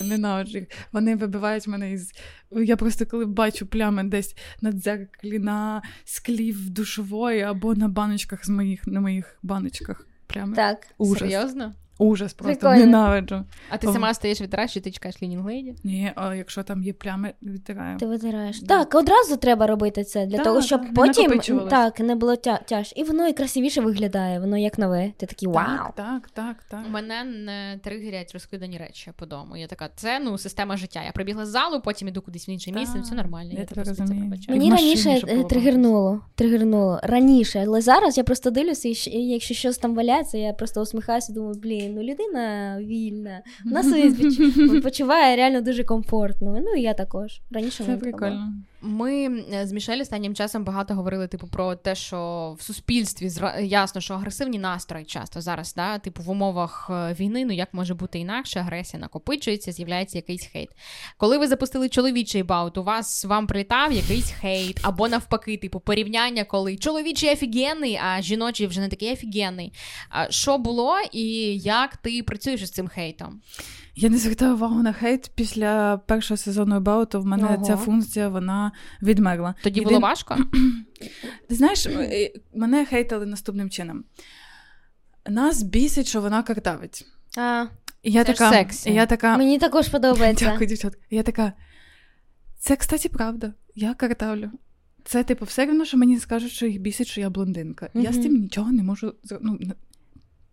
Ненавиджу їх. Вони вибивають мене із. Я просто коли бачу плями десь на дзеркалі, на склі в душової або на баночках з моїх на моїх баночках. Прямо
так.
ужас.
Серйозно?
Ужас просто Прикольно. ненавиджу.
А ти сама стоїш витираєш, чи ти чекаєш лінінг-лейді?
Ні, а якщо там є плями, відтираю.
Ти витираєш. Да. Так, одразу треба робити це для да, того, щоб да, потім не так не було тя- тяж. І воно і красивіше виглядає, воно як нове. Ти такий вау.
Так, так, так. так.
У мене не тригерять розкидані речі по дому. Я така, це ну система життя. Я прибігла з залу, потім іду кудись в інше місце, все нормально.
Я, я тебе розумію.
Мені раніше тригернуло, тригернуло. Раніше, але зараз я просто дивлюся, і якщо щось там валяється, я просто усміхаюся, думаю, блін, ну людина вільна. Вона собі почуває реально дуже комфортно. Ну і я також. Раніше
Це прикольно.
Ми з Мішель останнім часом багато говорили, типу, про те, що в суспільстві ясно, що агресивні настрої часто зараз, да, типу, в умовах е, війни, ну як може бути інакше, агресія накопичується, з'являється якийсь хейт. Коли ви запустили чоловічий баут, у вас вам прилітав якийсь хейт, або навпаки, типу, порівняння, коли чоловічий офігенний, а жіночий вже не такий офігенний. Що було і як ти працюєш з цим хейтом?
Я не звертаю увагу на хейт після першого сезону Бауту. В мене Ого. ця функція вона відмерла.
Тоді Єдин... було важко?
Ти знаєш, е, мене хейтили наступним чином. Нас бісить, що вона картавить.
А,
я
це
така,
сексі.
Я така...
Мені також подобається.
Дякую, дівчатка. Я така. Це, кстати, правда. Я картавлю. Це, типу, все рівно, що мені скажуть, що їх бісить, що я блондинка. Mm-hmm. Я з цим нічого не можу ну,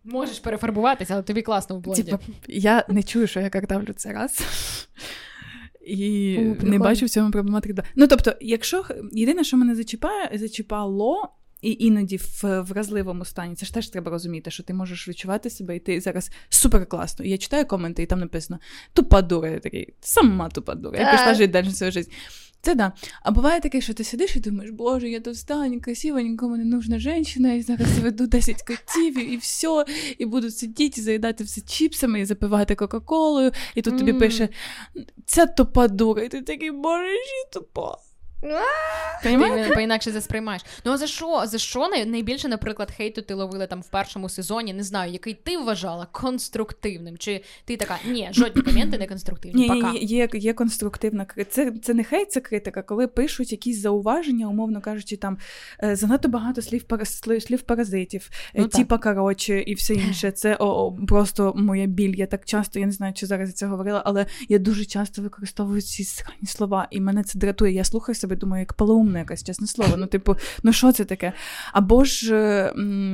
Можеш перефарбуватися, але тобі класно в блонді.
Типа, я не чую, що я картавлю це раз. І О, не бачу в цьому проблематики. Ну, тобто, якщо єдине, що мене зачіпає, зачіпало, і іноді в вразливому стані, це ж теж треба розуміти, що ти можеш відчувати себе, і ти зараз супер класно. Я читаю коменти, і там написано тупа дура. Я такий, сама тупа дура. Я пішла жити далі свою життя. Це да. А буває таке, що ти сидиш і думаєш, боже, я товстань, красива, нікому не нужна жінка, і зараз веду 10 котів і все, і буду сидіти, і заїдати все чіпсами, і запивати Кока-Колою, і тут тобі пише, ця тупа дура, і ти такий, боже, тупа.
Ти по-інакше це сприймаєш. Ну а за що? За що найбільше, наприклад, хейту ти ловила там в першому сезоні? Не знаю, який ти вважала конструктивним? Чи ти така, ні, жодні коменти не конструктивні.
Ні, Пока. Є є конструктивна Це це не хейт, це критика, коли пишуть якісь зауваження, умовно кажучи, там е, занадто багато слів слів паразитів, е, ну, типа коротше, і все інше. Це о, о, просто моя біль. Я так часто, я не знаю, чи зараз я це говорила, але я дуже часто використовую ці срані слова, і мене це дратує. Я слухаю себе думаю, як полоумна якась чесне слово. Ну, типу, ну що це таке? Або ж е,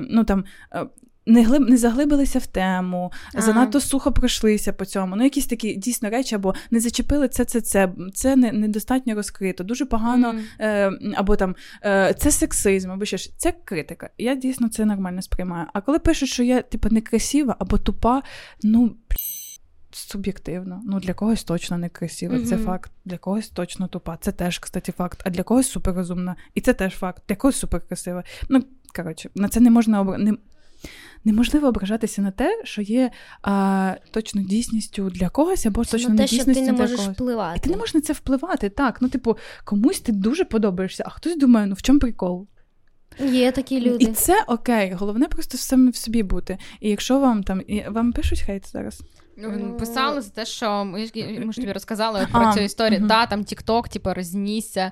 ну там. Е, не глиб не заглибилися в тему, а. занадто сухо пройшлися по цьому. Ну, якісь такі дійсно речі, або не зачепили це, це, це, це не, недостатньо розкрито, дуже погано, mm. е, або там е, це сексизм, або ще ж це критика. Я дійсно це нормально сприймаю. А коли пишуть, що я типу, некрасива або тупа, ну суб'єктивно. Ну, для когось точно не красива, mm-hmm. це факт. Для когось точно тупа. Це теж, кстати, факт. А для когось суперрозумна. І це теж факт. Для когось суперкрасива. Ну, коротше, на це не можна обр... не... Неможливо ображатися на те, що є а, точно дійсністю для когось, або точно не дійсністю
ти не
для
можеш
когось.
впливати.
І ти не можеш на це впливати. Так, ну, типу, комусь ти дуже подобаєшся, а хтось думає, ну в чому прикол?
Є такі люди.
І це окей. Головне просто саме в собі бути. І якщо вам там і вам пишуть хейт зараз.
Ну, писали за те, що ми ми ж тобі розказали про а, цю історію. Угу. Та там Тікток, типу, рознісся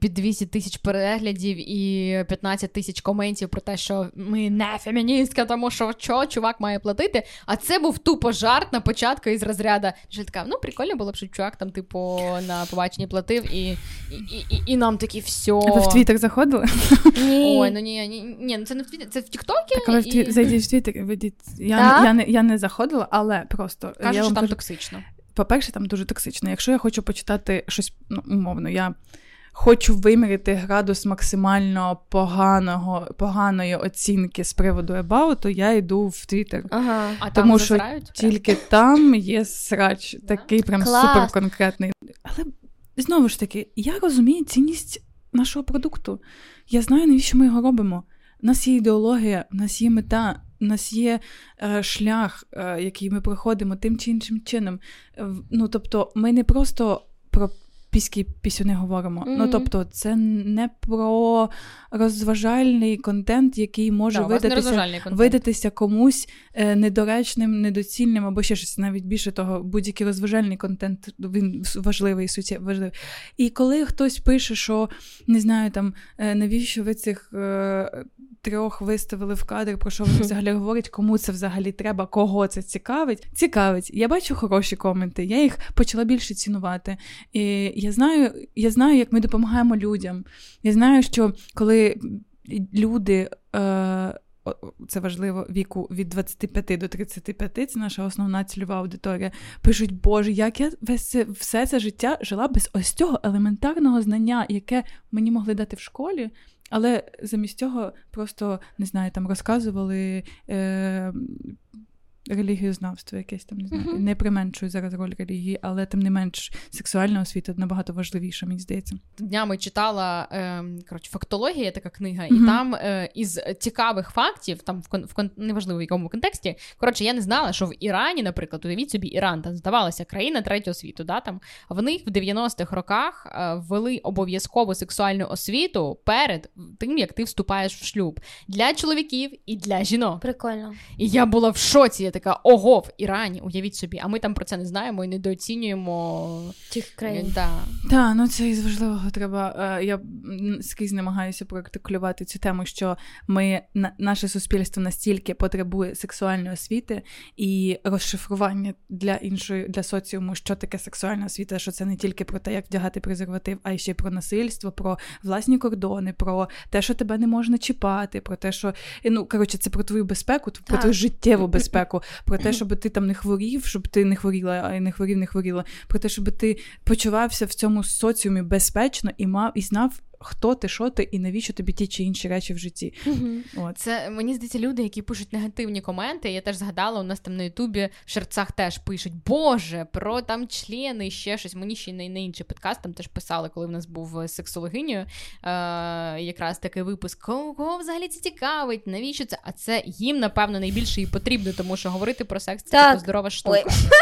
під 200 тисяч переглядів і 15 тисяч коментів про те, що ми не феміністка, тому що що чувак має платити. А це був тупо жарт на початку із розряду. Що така, ну прикольно було б, що чувак там, типу, на побаченні платив, і і, і, і нам такі все.
ви в Твіттер заходили?
Ні. Ой, ну ні, ні, ні, ну це не в Твіттер, це в Тіктокі.
Так, але в тві... зайдіть в ведіть. Я, я, я, не, я не заходила, але просто просто.
Кажуть, що там кажу, токсично.
По-перше, там дуже токсично. Якщо я хочу почитати щось ну, умовно, я хочу виміряти градус максимально поганого, поганої оцінки з приводу About, то я йду в Твіттер.
Ага. А
Тому
там
що тільки там є срач, такий прям супер конкретний. Але знову ж таки, я розумію цінність нашого продукту. Я знаю, навіщо ми його робимо. У нас є ідеологія, у нас є мета у нас є е, шлях, е, який ми проходимо тим чи іншим чином. Ну, Тобто, ми не просто про піські пісюни говоримо. Mm-hmm. Ну, тобто, це не про розважальний контент, який може да, видатися видатися комусь е, недоречним, недоцільним або ще щось навіть більше того, будь-який розважальний контент він важливий, суттє, важливий. І коли хтось пише, що не знаю, там е, навіщо ви цих. Трьох виставили в кадр, про що вони взагалі говорять, кому це взагалі треба, кого це цікавить. Цікавить. Я бачу хороші коменти, я їх почала більше цінувати. І Я знаю, я знаю, як ми допомагаємо людям. Я знаю, що коли люди. Е- це важливо віку від 25 до 35, це наша основна цільова аудиторія. Пишуть, Боже, як я весь це, все це життя жила без ось цього елементарного знання, яке мені могли дати в школі. Але замість цього просто не знаю, там розказували. Е, релігієзнавство, якесь там не знаю. Uh-huh. Не применшую зараз роль релігії, але тим не менш сексуальна освіта набагато важливіша, мені здається.
Днями читала е, коротше, фактологія, така книга, uh-huh. і там е, із цікавих фактів, там в кон, в кон, неважливо в якому контексті. Коротше, я не знала, що в Ірані, наприклад, уявіть собі, Іран там здавалася країна третього світу. Да, там в них в 90-х роках е, ввели обов'язкову сексуальну освіту перед тим, як ти вступаєш в шлюб для чоловіків і для жінок.
Прикольно.
І я була в шоці така ого, в Ірані, уявіть собі, а ми там про це не знаємо і недооцінюємо
тих країн.
Так,
да, ну це із важливого треба. Е, я скрізь намагаюся проартикулювати цю тему, що ми наше суспільство настільки потребує сексуальної освіти і розшифрування для іншої для соціуму, що таке сексуальна освіта, що це не тільки про те, як вдягати презерватив, а й ще й про насильство, про власні кордони, про те, що тебе не можна чіпати, про те, що ну коротше, це про твою безпеку, про твою життєву безпеку, про те, щоб ти там не хворів, щоб ти не хворіла, а й не хворів, не хворіла, про те, щоб ти почувався в цьому соціумі безпечно і мав і знав хто ти, що ти, і навіщо тобі ті чи інші речі в житті.
От. Це мені здається, люди, які пишуть негативні коменти. Я теж згадала, у нас там на Ютубі в шерцах теж пишуть, Боже, про там члени, ще щось. Мені ще не, не інший подкаст там теж писали, коли в нас був е, сексологинею. Е, Якраз такий випуск, кого взагалі це цікавить, навіщо це? А це їм, напевно, найбільше і потрібно, тому що говорити про секс це типу, здорова штука. Ой.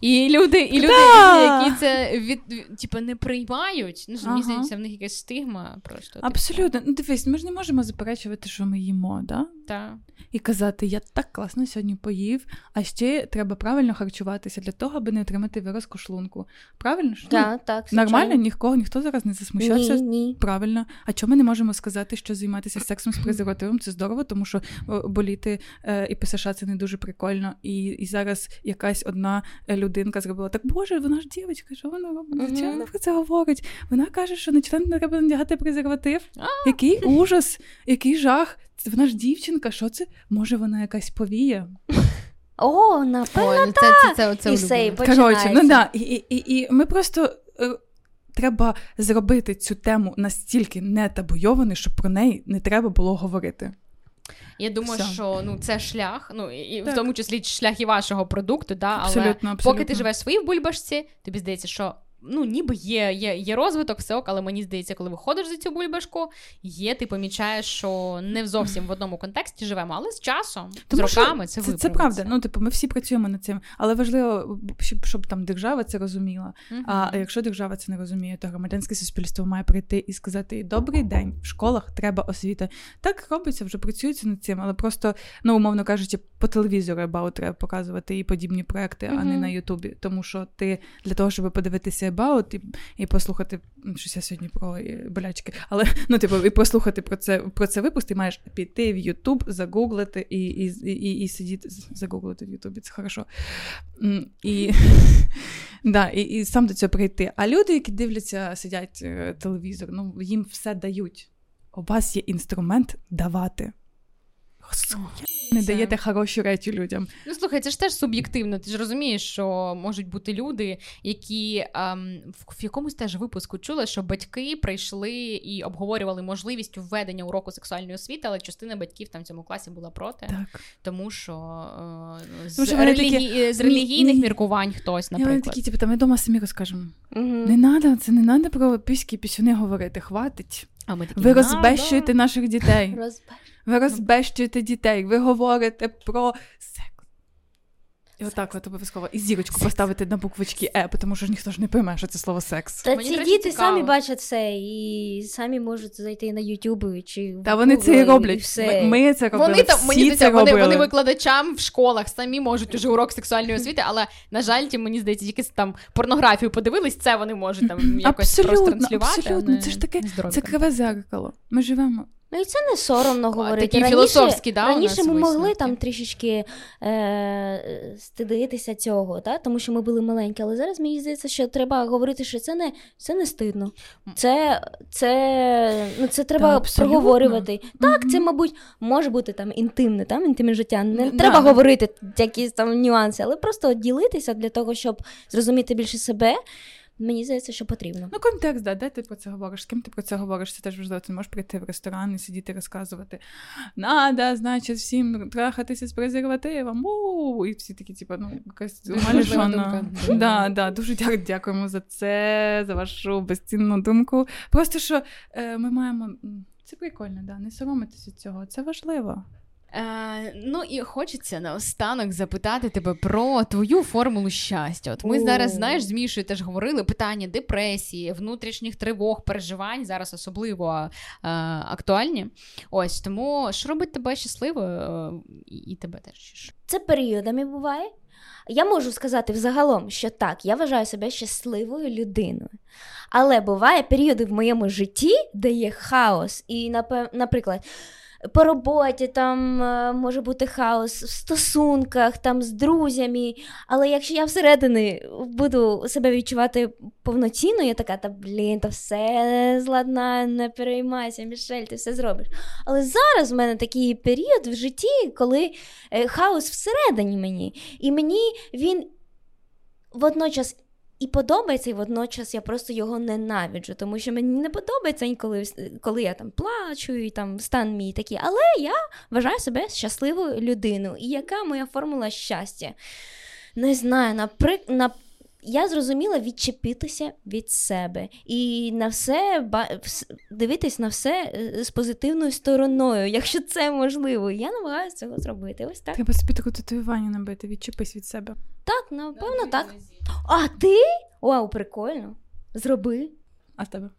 І люди, і люди, да. які це від, від типу, не приймають. Ну, ага. Мені здається, в них якась стигма. Просто. Типу.
Абсолютно. Ну, дивись, ми ж не можемо заперечувати, що ми їмо, да?
Так.
І казати, я так класно сьогодні поїв, а ще треба правильно харчуватися для того, аби не отримати виразку шлунку. Правильно? ж?
Так, ну, так.
Нормально, нікого, ніхто зараз не засмущався.
Ні, ні.
Правильно. А чому ми не можемо сказати, що займатися сексом з презервативом це здорово, тому що боліти е, і ПСШ це не дуже прикольно. І і зараз якась одна людинка зробила так, Боже, вона ж дівчинка, що вона робить? Звичайно, вона про це говорить. Вона каже, що на член не треба надягати презерватив. Який ужас, який жах. Вона ж дівчинка, що це? Може, вона якась повія?
О, напевно, ну
це, це, це, це,
І все, і Коротше,
ну да, і, і, і ми просто. Е, треба зробити цю тему настільки не табуйованою, щоб про неї не треба було говорити.
Я думаю, Все. що ну це шлях, ну і так. в тому числі шлях і вашого продукту, да, але
абсолютно,
абсолютно. поки ти живеш в своїй бульбашці, тобі здається, що ну, ніби є є, є розвиток, все ок, але мені здається, коли виходиш за цю бульбашку, є, ти помічаєш, що не зовсім в одному контексті живемо, але з часом, Тому з роками це
Це, це правда. Ну, типу, ми всі працюємо над цим, але важливо, щоб, щоб там держава це розуміла. Uh-huh. А якщо держава це не розуміє, то громадянське суспільство має прийти і сказати: Добрий день, в школах треба освіта. Так робиться, вже працюється над цим, але просто, ну, умовно кажучи, по телевізору About треба показувати і подібні проекти, uh-huh. а не на Ютубі. Тому що ти для того, щоб подивитися About і і послухати щось я сьогодні про болячки, але ну, типу, і послухати про це про це випуск, ти маєш піти в Ютуб, загуглити і і, і, і сидіти, загуглити в Ютубі, це хорошо. І да, і, і сам до цього прийти. А люди, які дивляться, сидять е, телевізор, ну їм все дають. У вас є інструмент давати. Не це... даєте хороші речі людям.
Ну слухай, це ж теж суб'єктивно. Ти ж розумієш, що можуть бути люди, які ем, в якомусь теж випуску чули, що батьки прийшли і обговорювали можливість введення уроку сексуальної освіти, але частина батьків там в цьому класі була проти,
так.
тому що е, з, тому, релігі... такі... з релігійних ні, міркувань хтось, наприклад. Вони
такі, типу, там ми вдома самі розкажемо. Угу. Не треба, це не треба про піські пісюни говорити. Хватить.
А ми такі,
Ви розбещуєте наших дітей. Ви розбещуєте дітей, ви говорите про секс. І отак от обов'язково і зірочку секс. поставити на буквочки Е, тому що ж ніхто ж не пойме, що це слово секс.
Та Мені ці діти цікаво. самі бачать все і самі можуть зайти на YouTube чи
Та вони це і роблять. І все. Ми, ми це робили. Вони там Всі мені це
вони, вони викладачам в школах самі можуть уже урок сексуальної освіти, але на жаль, ті мені здається, тільки там порнографію подивились, це вони можуть там якось
абсолютно,
транслювати.
Абсолютно, це ж таке це криве зеркало. Ми живемо
Ну і це не соромно говорити.
Такі раніше, філософські, да,
раніше ми висновки. могли там трішечки е, стидитися цього, та? тому що ми були маленькі, але зараз мені здається, що треба говорити, що це не це не стидно. Це це, ну, це треба Та, проговорювати. Так, це, мабуть, може бути там інтимне, там, інтимне життя. Не да. треба говорити якісь там нюанси, але просто ділитися для того, щоб зрозуміти більше себе. Мені здається, що потрібно.
Ну, контекст, да, де ти про це говориш, з ким ти про це говориш, це теж важливо. Ти можеш прийти в ресторан і сидіти розказувати. Надо, значить, всім трахатися з презервативом. У-у-у! І всі такі, типу, ну, якась Да, да, Дуже дякуємо за це, за вашу безцінну думку. Просто що е, ми маємо. Це прикольно, да, не соромитися цього. Це важливо.
Е, Ну і хочеться наостанок запитати тебе про твою формулу щастя. От ми О. зараз, знаєш, з Мішою теж говорили питання депресії, внутрішніх тривог, переживань зараз особливо е, актуальні. Ось тому що робить тебе щасливою е, і, і тебе теж.
Це періодами буває. Я можу сказати взагалом, що так, я вважаю себе щасливою людиною. Але буває періоди в моєму житті, де є хаос, і, наприклад, по роботі, там е, може бути хаос в стосунках, там з друзями. Але якщо я всередині буду себе відчувати повноцінно, я така, та блін, то все зладна, не переймайся, Мішель, ти все зробиш. Але зараз в мене такий період в житті, коли е, хаос всередині мені, і мені він водночас і подобається, і водночас я просто його ненавиджу, тому що мені не подобається інколи, коли я там плачу, і там стан мій такий. Але я вважаю себе щасливою людиною. І яка моя формула щастя? Не знаю, наприклад я зрозуміла відчепитися від себе і на все дивитись на все е, з позитивною стороною, якщо це можливо. Я намагаюся цього зробити. Ось так.
Треба собі таку татуювання набити, відчепись від себе.
Так, напевно, так. А ти? Вау, прикольно. Зроби.
А в тебе?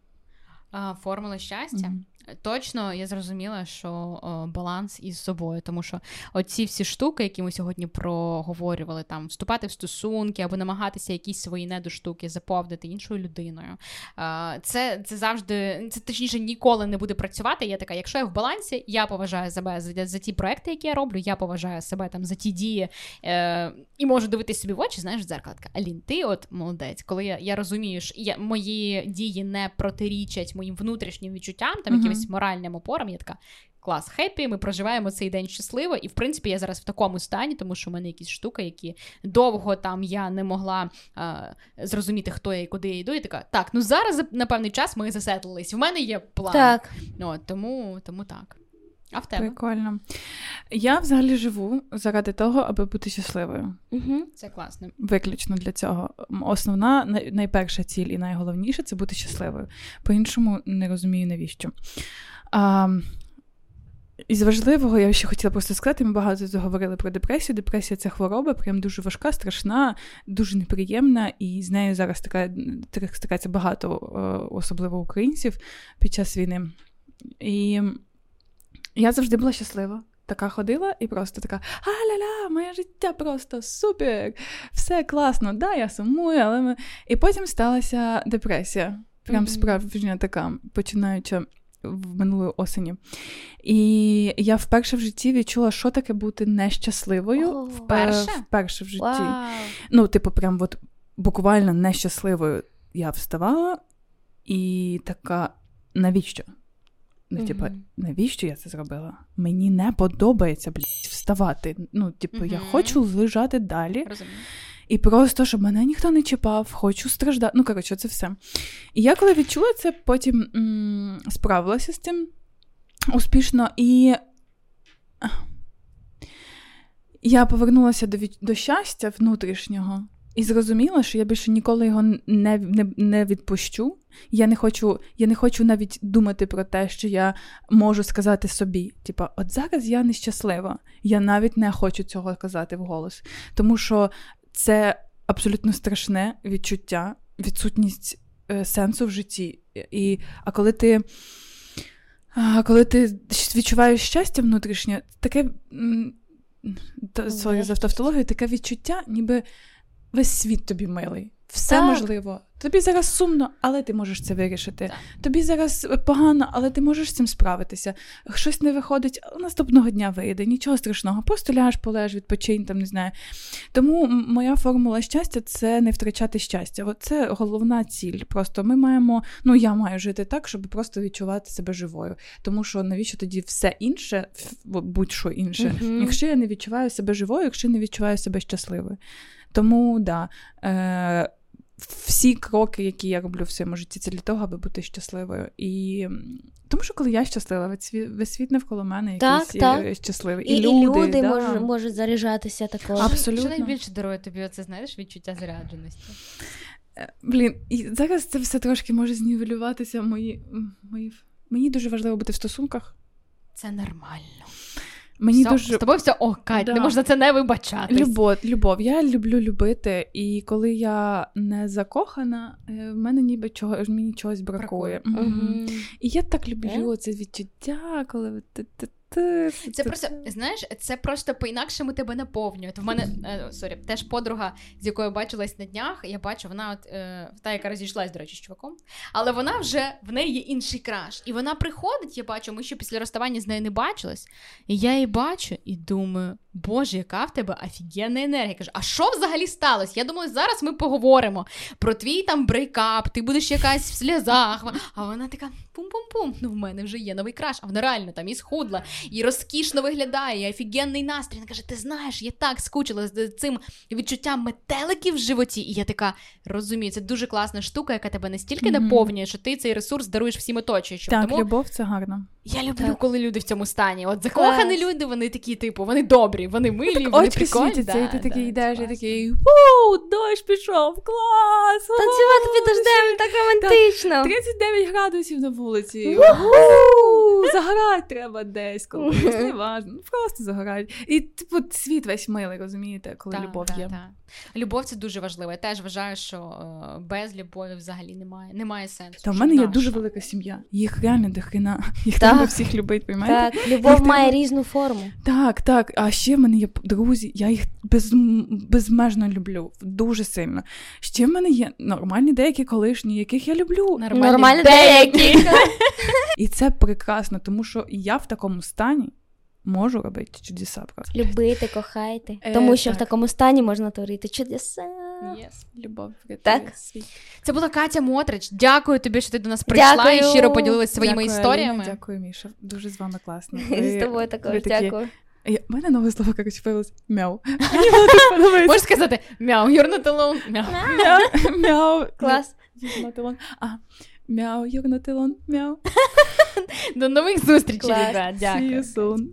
А, Формула щастя. Mm-hmm. Точно я зрозуміла, що о, баланс із собою, тому що оці всі штуки, які ми сьогодні проговорювали, там вступати в стосунки або намагатися якісь свої недоштуки заповнити іншою людиною. Це це завжди це точніше ніколи не буде працювати. Я така, якщо я в балансі, я поважаю себе за, за ті проекти, які я роблю, я поважаю себе там за ті дії е, і можу дивитися собі в очі, знаєш, в дзеркало така, Алін, ти от молодець, коли я я розумію, що я, мої дії не протирічать моїм внутрішнім відчуттям, там якимось якимось моральним опорам. Я така клас, хеппі, ми проживаємо цей день щасливо. І в принципі я зараз в такому стані, тому що в мене якісь штуки, які довго там я не могла а, зрозуміти, хто я і куди я йду. І така, так, ну зараз на певний час ми засетлились. В мене є план.
Так.
О, тому, тому так. А в тебе?
Прикольно. Я взагалі живу заради того, аби бути щасливою.
Угу. Це класно.
Виключно для цього. Основна, найперша ціль і найголовніше це бути щасливою. По-іншому не розумію, навіщо. А, із важливого, я ще хотіла просто сказати, ми багато говорили про депресію. Депресія це хвороба, прям дуже важка, страшна, дуже неприємна, і з нею зараз така стикається багато, е, особливо українців під час війни. І я завжди була щаслива. Така ходила і просто така а-ля-ля, моє життя просто супер! Все класно, да, я сумую, але ми. І потім сталася депресія. Прям mm-hmm. справжня така, починаючи в минулої осені. І я вперше в житті відчула, що таке бути нещасливою.
Oh, вперше?
Вперше в житті.
Wow.
Ну, типу, прям от буквально нещасливою я вставала і така, навіщо? Ну, типу, навіщо я це зробила? Мені не подобається блядь, вставати. Ну, типу, я хочу лежати далі.
Розумію.
І просто, щоб мене ніхто не чіпав, хочу страждати. Ну, коротше, це все. І я коли відчула це, потім м- справилася з цим успішно і. Я повернулася до від... до щастя внутрішнього і зрозуміла, що я більше ніколи його не не, не відпущу. Я не хочу я не хочу навіть думати про те, що я можу сказати собі. Типа, от зараз я нещаслива. Я навіть не хочу цього казати вголос. Тому що це абсолютно страшне відчуття, відсутність е, сенсу в житті. І, А коли ти. А коли ти відчуваєш щастя внутрішнє, таке sorry за тавтологію, таке відчуття, ніби весь світ тобі милий. Все так. можливо. Тобі зараз сумно, але ти можеш це вирішити. Так. Тобі зараз погано, але ти можеш з цим справитися. Щось не виходить, наступного дня вийде, нічого страшного. Просто ляж, полеж, відпочинь, там не знаю. Тому моя формула щастя це не втрачати щастя. От це головна ціль. Просто ми маємо, ну я маю жити так, щоб просто відчувати себе живою. Тому що навіщо тоді все інше, будь-що інше, uh якщо я не відчуваю себе живою, якщо не відчуваю себе щасливою. Тому да. Е, всі кроки, які я роблю в своєму житті, це для того, аби бути щасливою. І тому що коли я щаслива, весь світ навколо мене якийсь так, так. щасливий.
І, і люди, люди да. можуть, можуть заряджатися також.
Абсолютно. Що найбільше дарує тобі, оце знаєш, відчуття зарядженості?
Е, блін, і зараз це все трошки може знівелюватися. Мої, мої... Мені дуже важливо бути в стосунках.
Це нормально.
Мені все, дуже...
З тобою все ок, Кать, да. не можна це не вибачати.
Любов, любов. Я люблю любити, і коли я не закохана, е, в мене ніби чого мені чогось бракує. бракує. Угу. І я так люблю це відчуття, коли ти, ти,
це просто знаєш, це просто по-інакшому тебе наповнює. В мене е, sorry, теж подруга, з якою бачилась на днях. Я бачу, вона от е, та, яка розійшлась, до речі, з чуваком, але вона вже в неї є інший crush. І вона приходить, я бачу, ми ще після розставання з нею не бачились. І я її бачу і думаю, Боже, яка в тебе офігенна енергія. Кажу, а що взагалі сталося? Я думаю, зараз ми поговоримо про твій там breakup, ти будеш якась в сльозах. А вона така пум-пум-пум. Ну, в мене вже є новий краш, а вона реально там і схудла, і розкішно виглядає, і офігенний настрій. Вона каже: Ти знаєш, я так скучила з цим відчуттям метеликів в животі. І я така розумію, це дуже класна штука, яка тебе настільки mm-hmm. наповнює, що ти цей ресурс даруєш всім оточуючим.
Так, Тому... любов це гарно.
Я люблю, так. коли люди в цьому стані. От закохані люди, вони такі, типу, вони добрі, вони милі, так, вони прикольні.
світяться, да, і ти такий да, йдеш, і такий вау, дощ пішов, клас!
Танцювати під дождем, так романтично.
39 градусів на вулиці. Загорати треба десь, коли не важно. Ну, просто загорати. І типу світ весь милий, розумієте, коли любов є.
Так. Любов це дуже важливо. Я теж вважаю, що е, без любові взагалі немає немає сенсу.
Та в мене є дуже велика сім'я. Їх реально дохрена. Їх треба всіх любити,
розумієте? Так, любов має різну форму.
Так, так. А ще в мене є друзі, я їх без, безмежно люблю, дуже сильно. Ще в мене є нормальні деякі колишні, яких я люблю.
Нормальні, нормальні деякі.
І це прекрасно, тому що я в такому стані можу робити чудеса. Просто.
Любити, кохайте. Е, Тому що так. в такому стані можна творити чудеса.
Yes. Любов
так?
світ. Це була Катя Мотрич. Дякую тобі, що ти до нас прийшла дякую. і щиро поділилася своїми
дякую,
історіями.
Аліна, дякую, Міша. Дуже з вами класно.
З тобою також дякую.
У мене нове слово, коротше, появилось мяу.
Можеш сказати мяу, you're not alone. Мяу.
Мяу.
Клас.
You're not alone. А, мяу, you're not alone. Мяу.
До нових зустрічей, ребят. Дякую.
See you soon.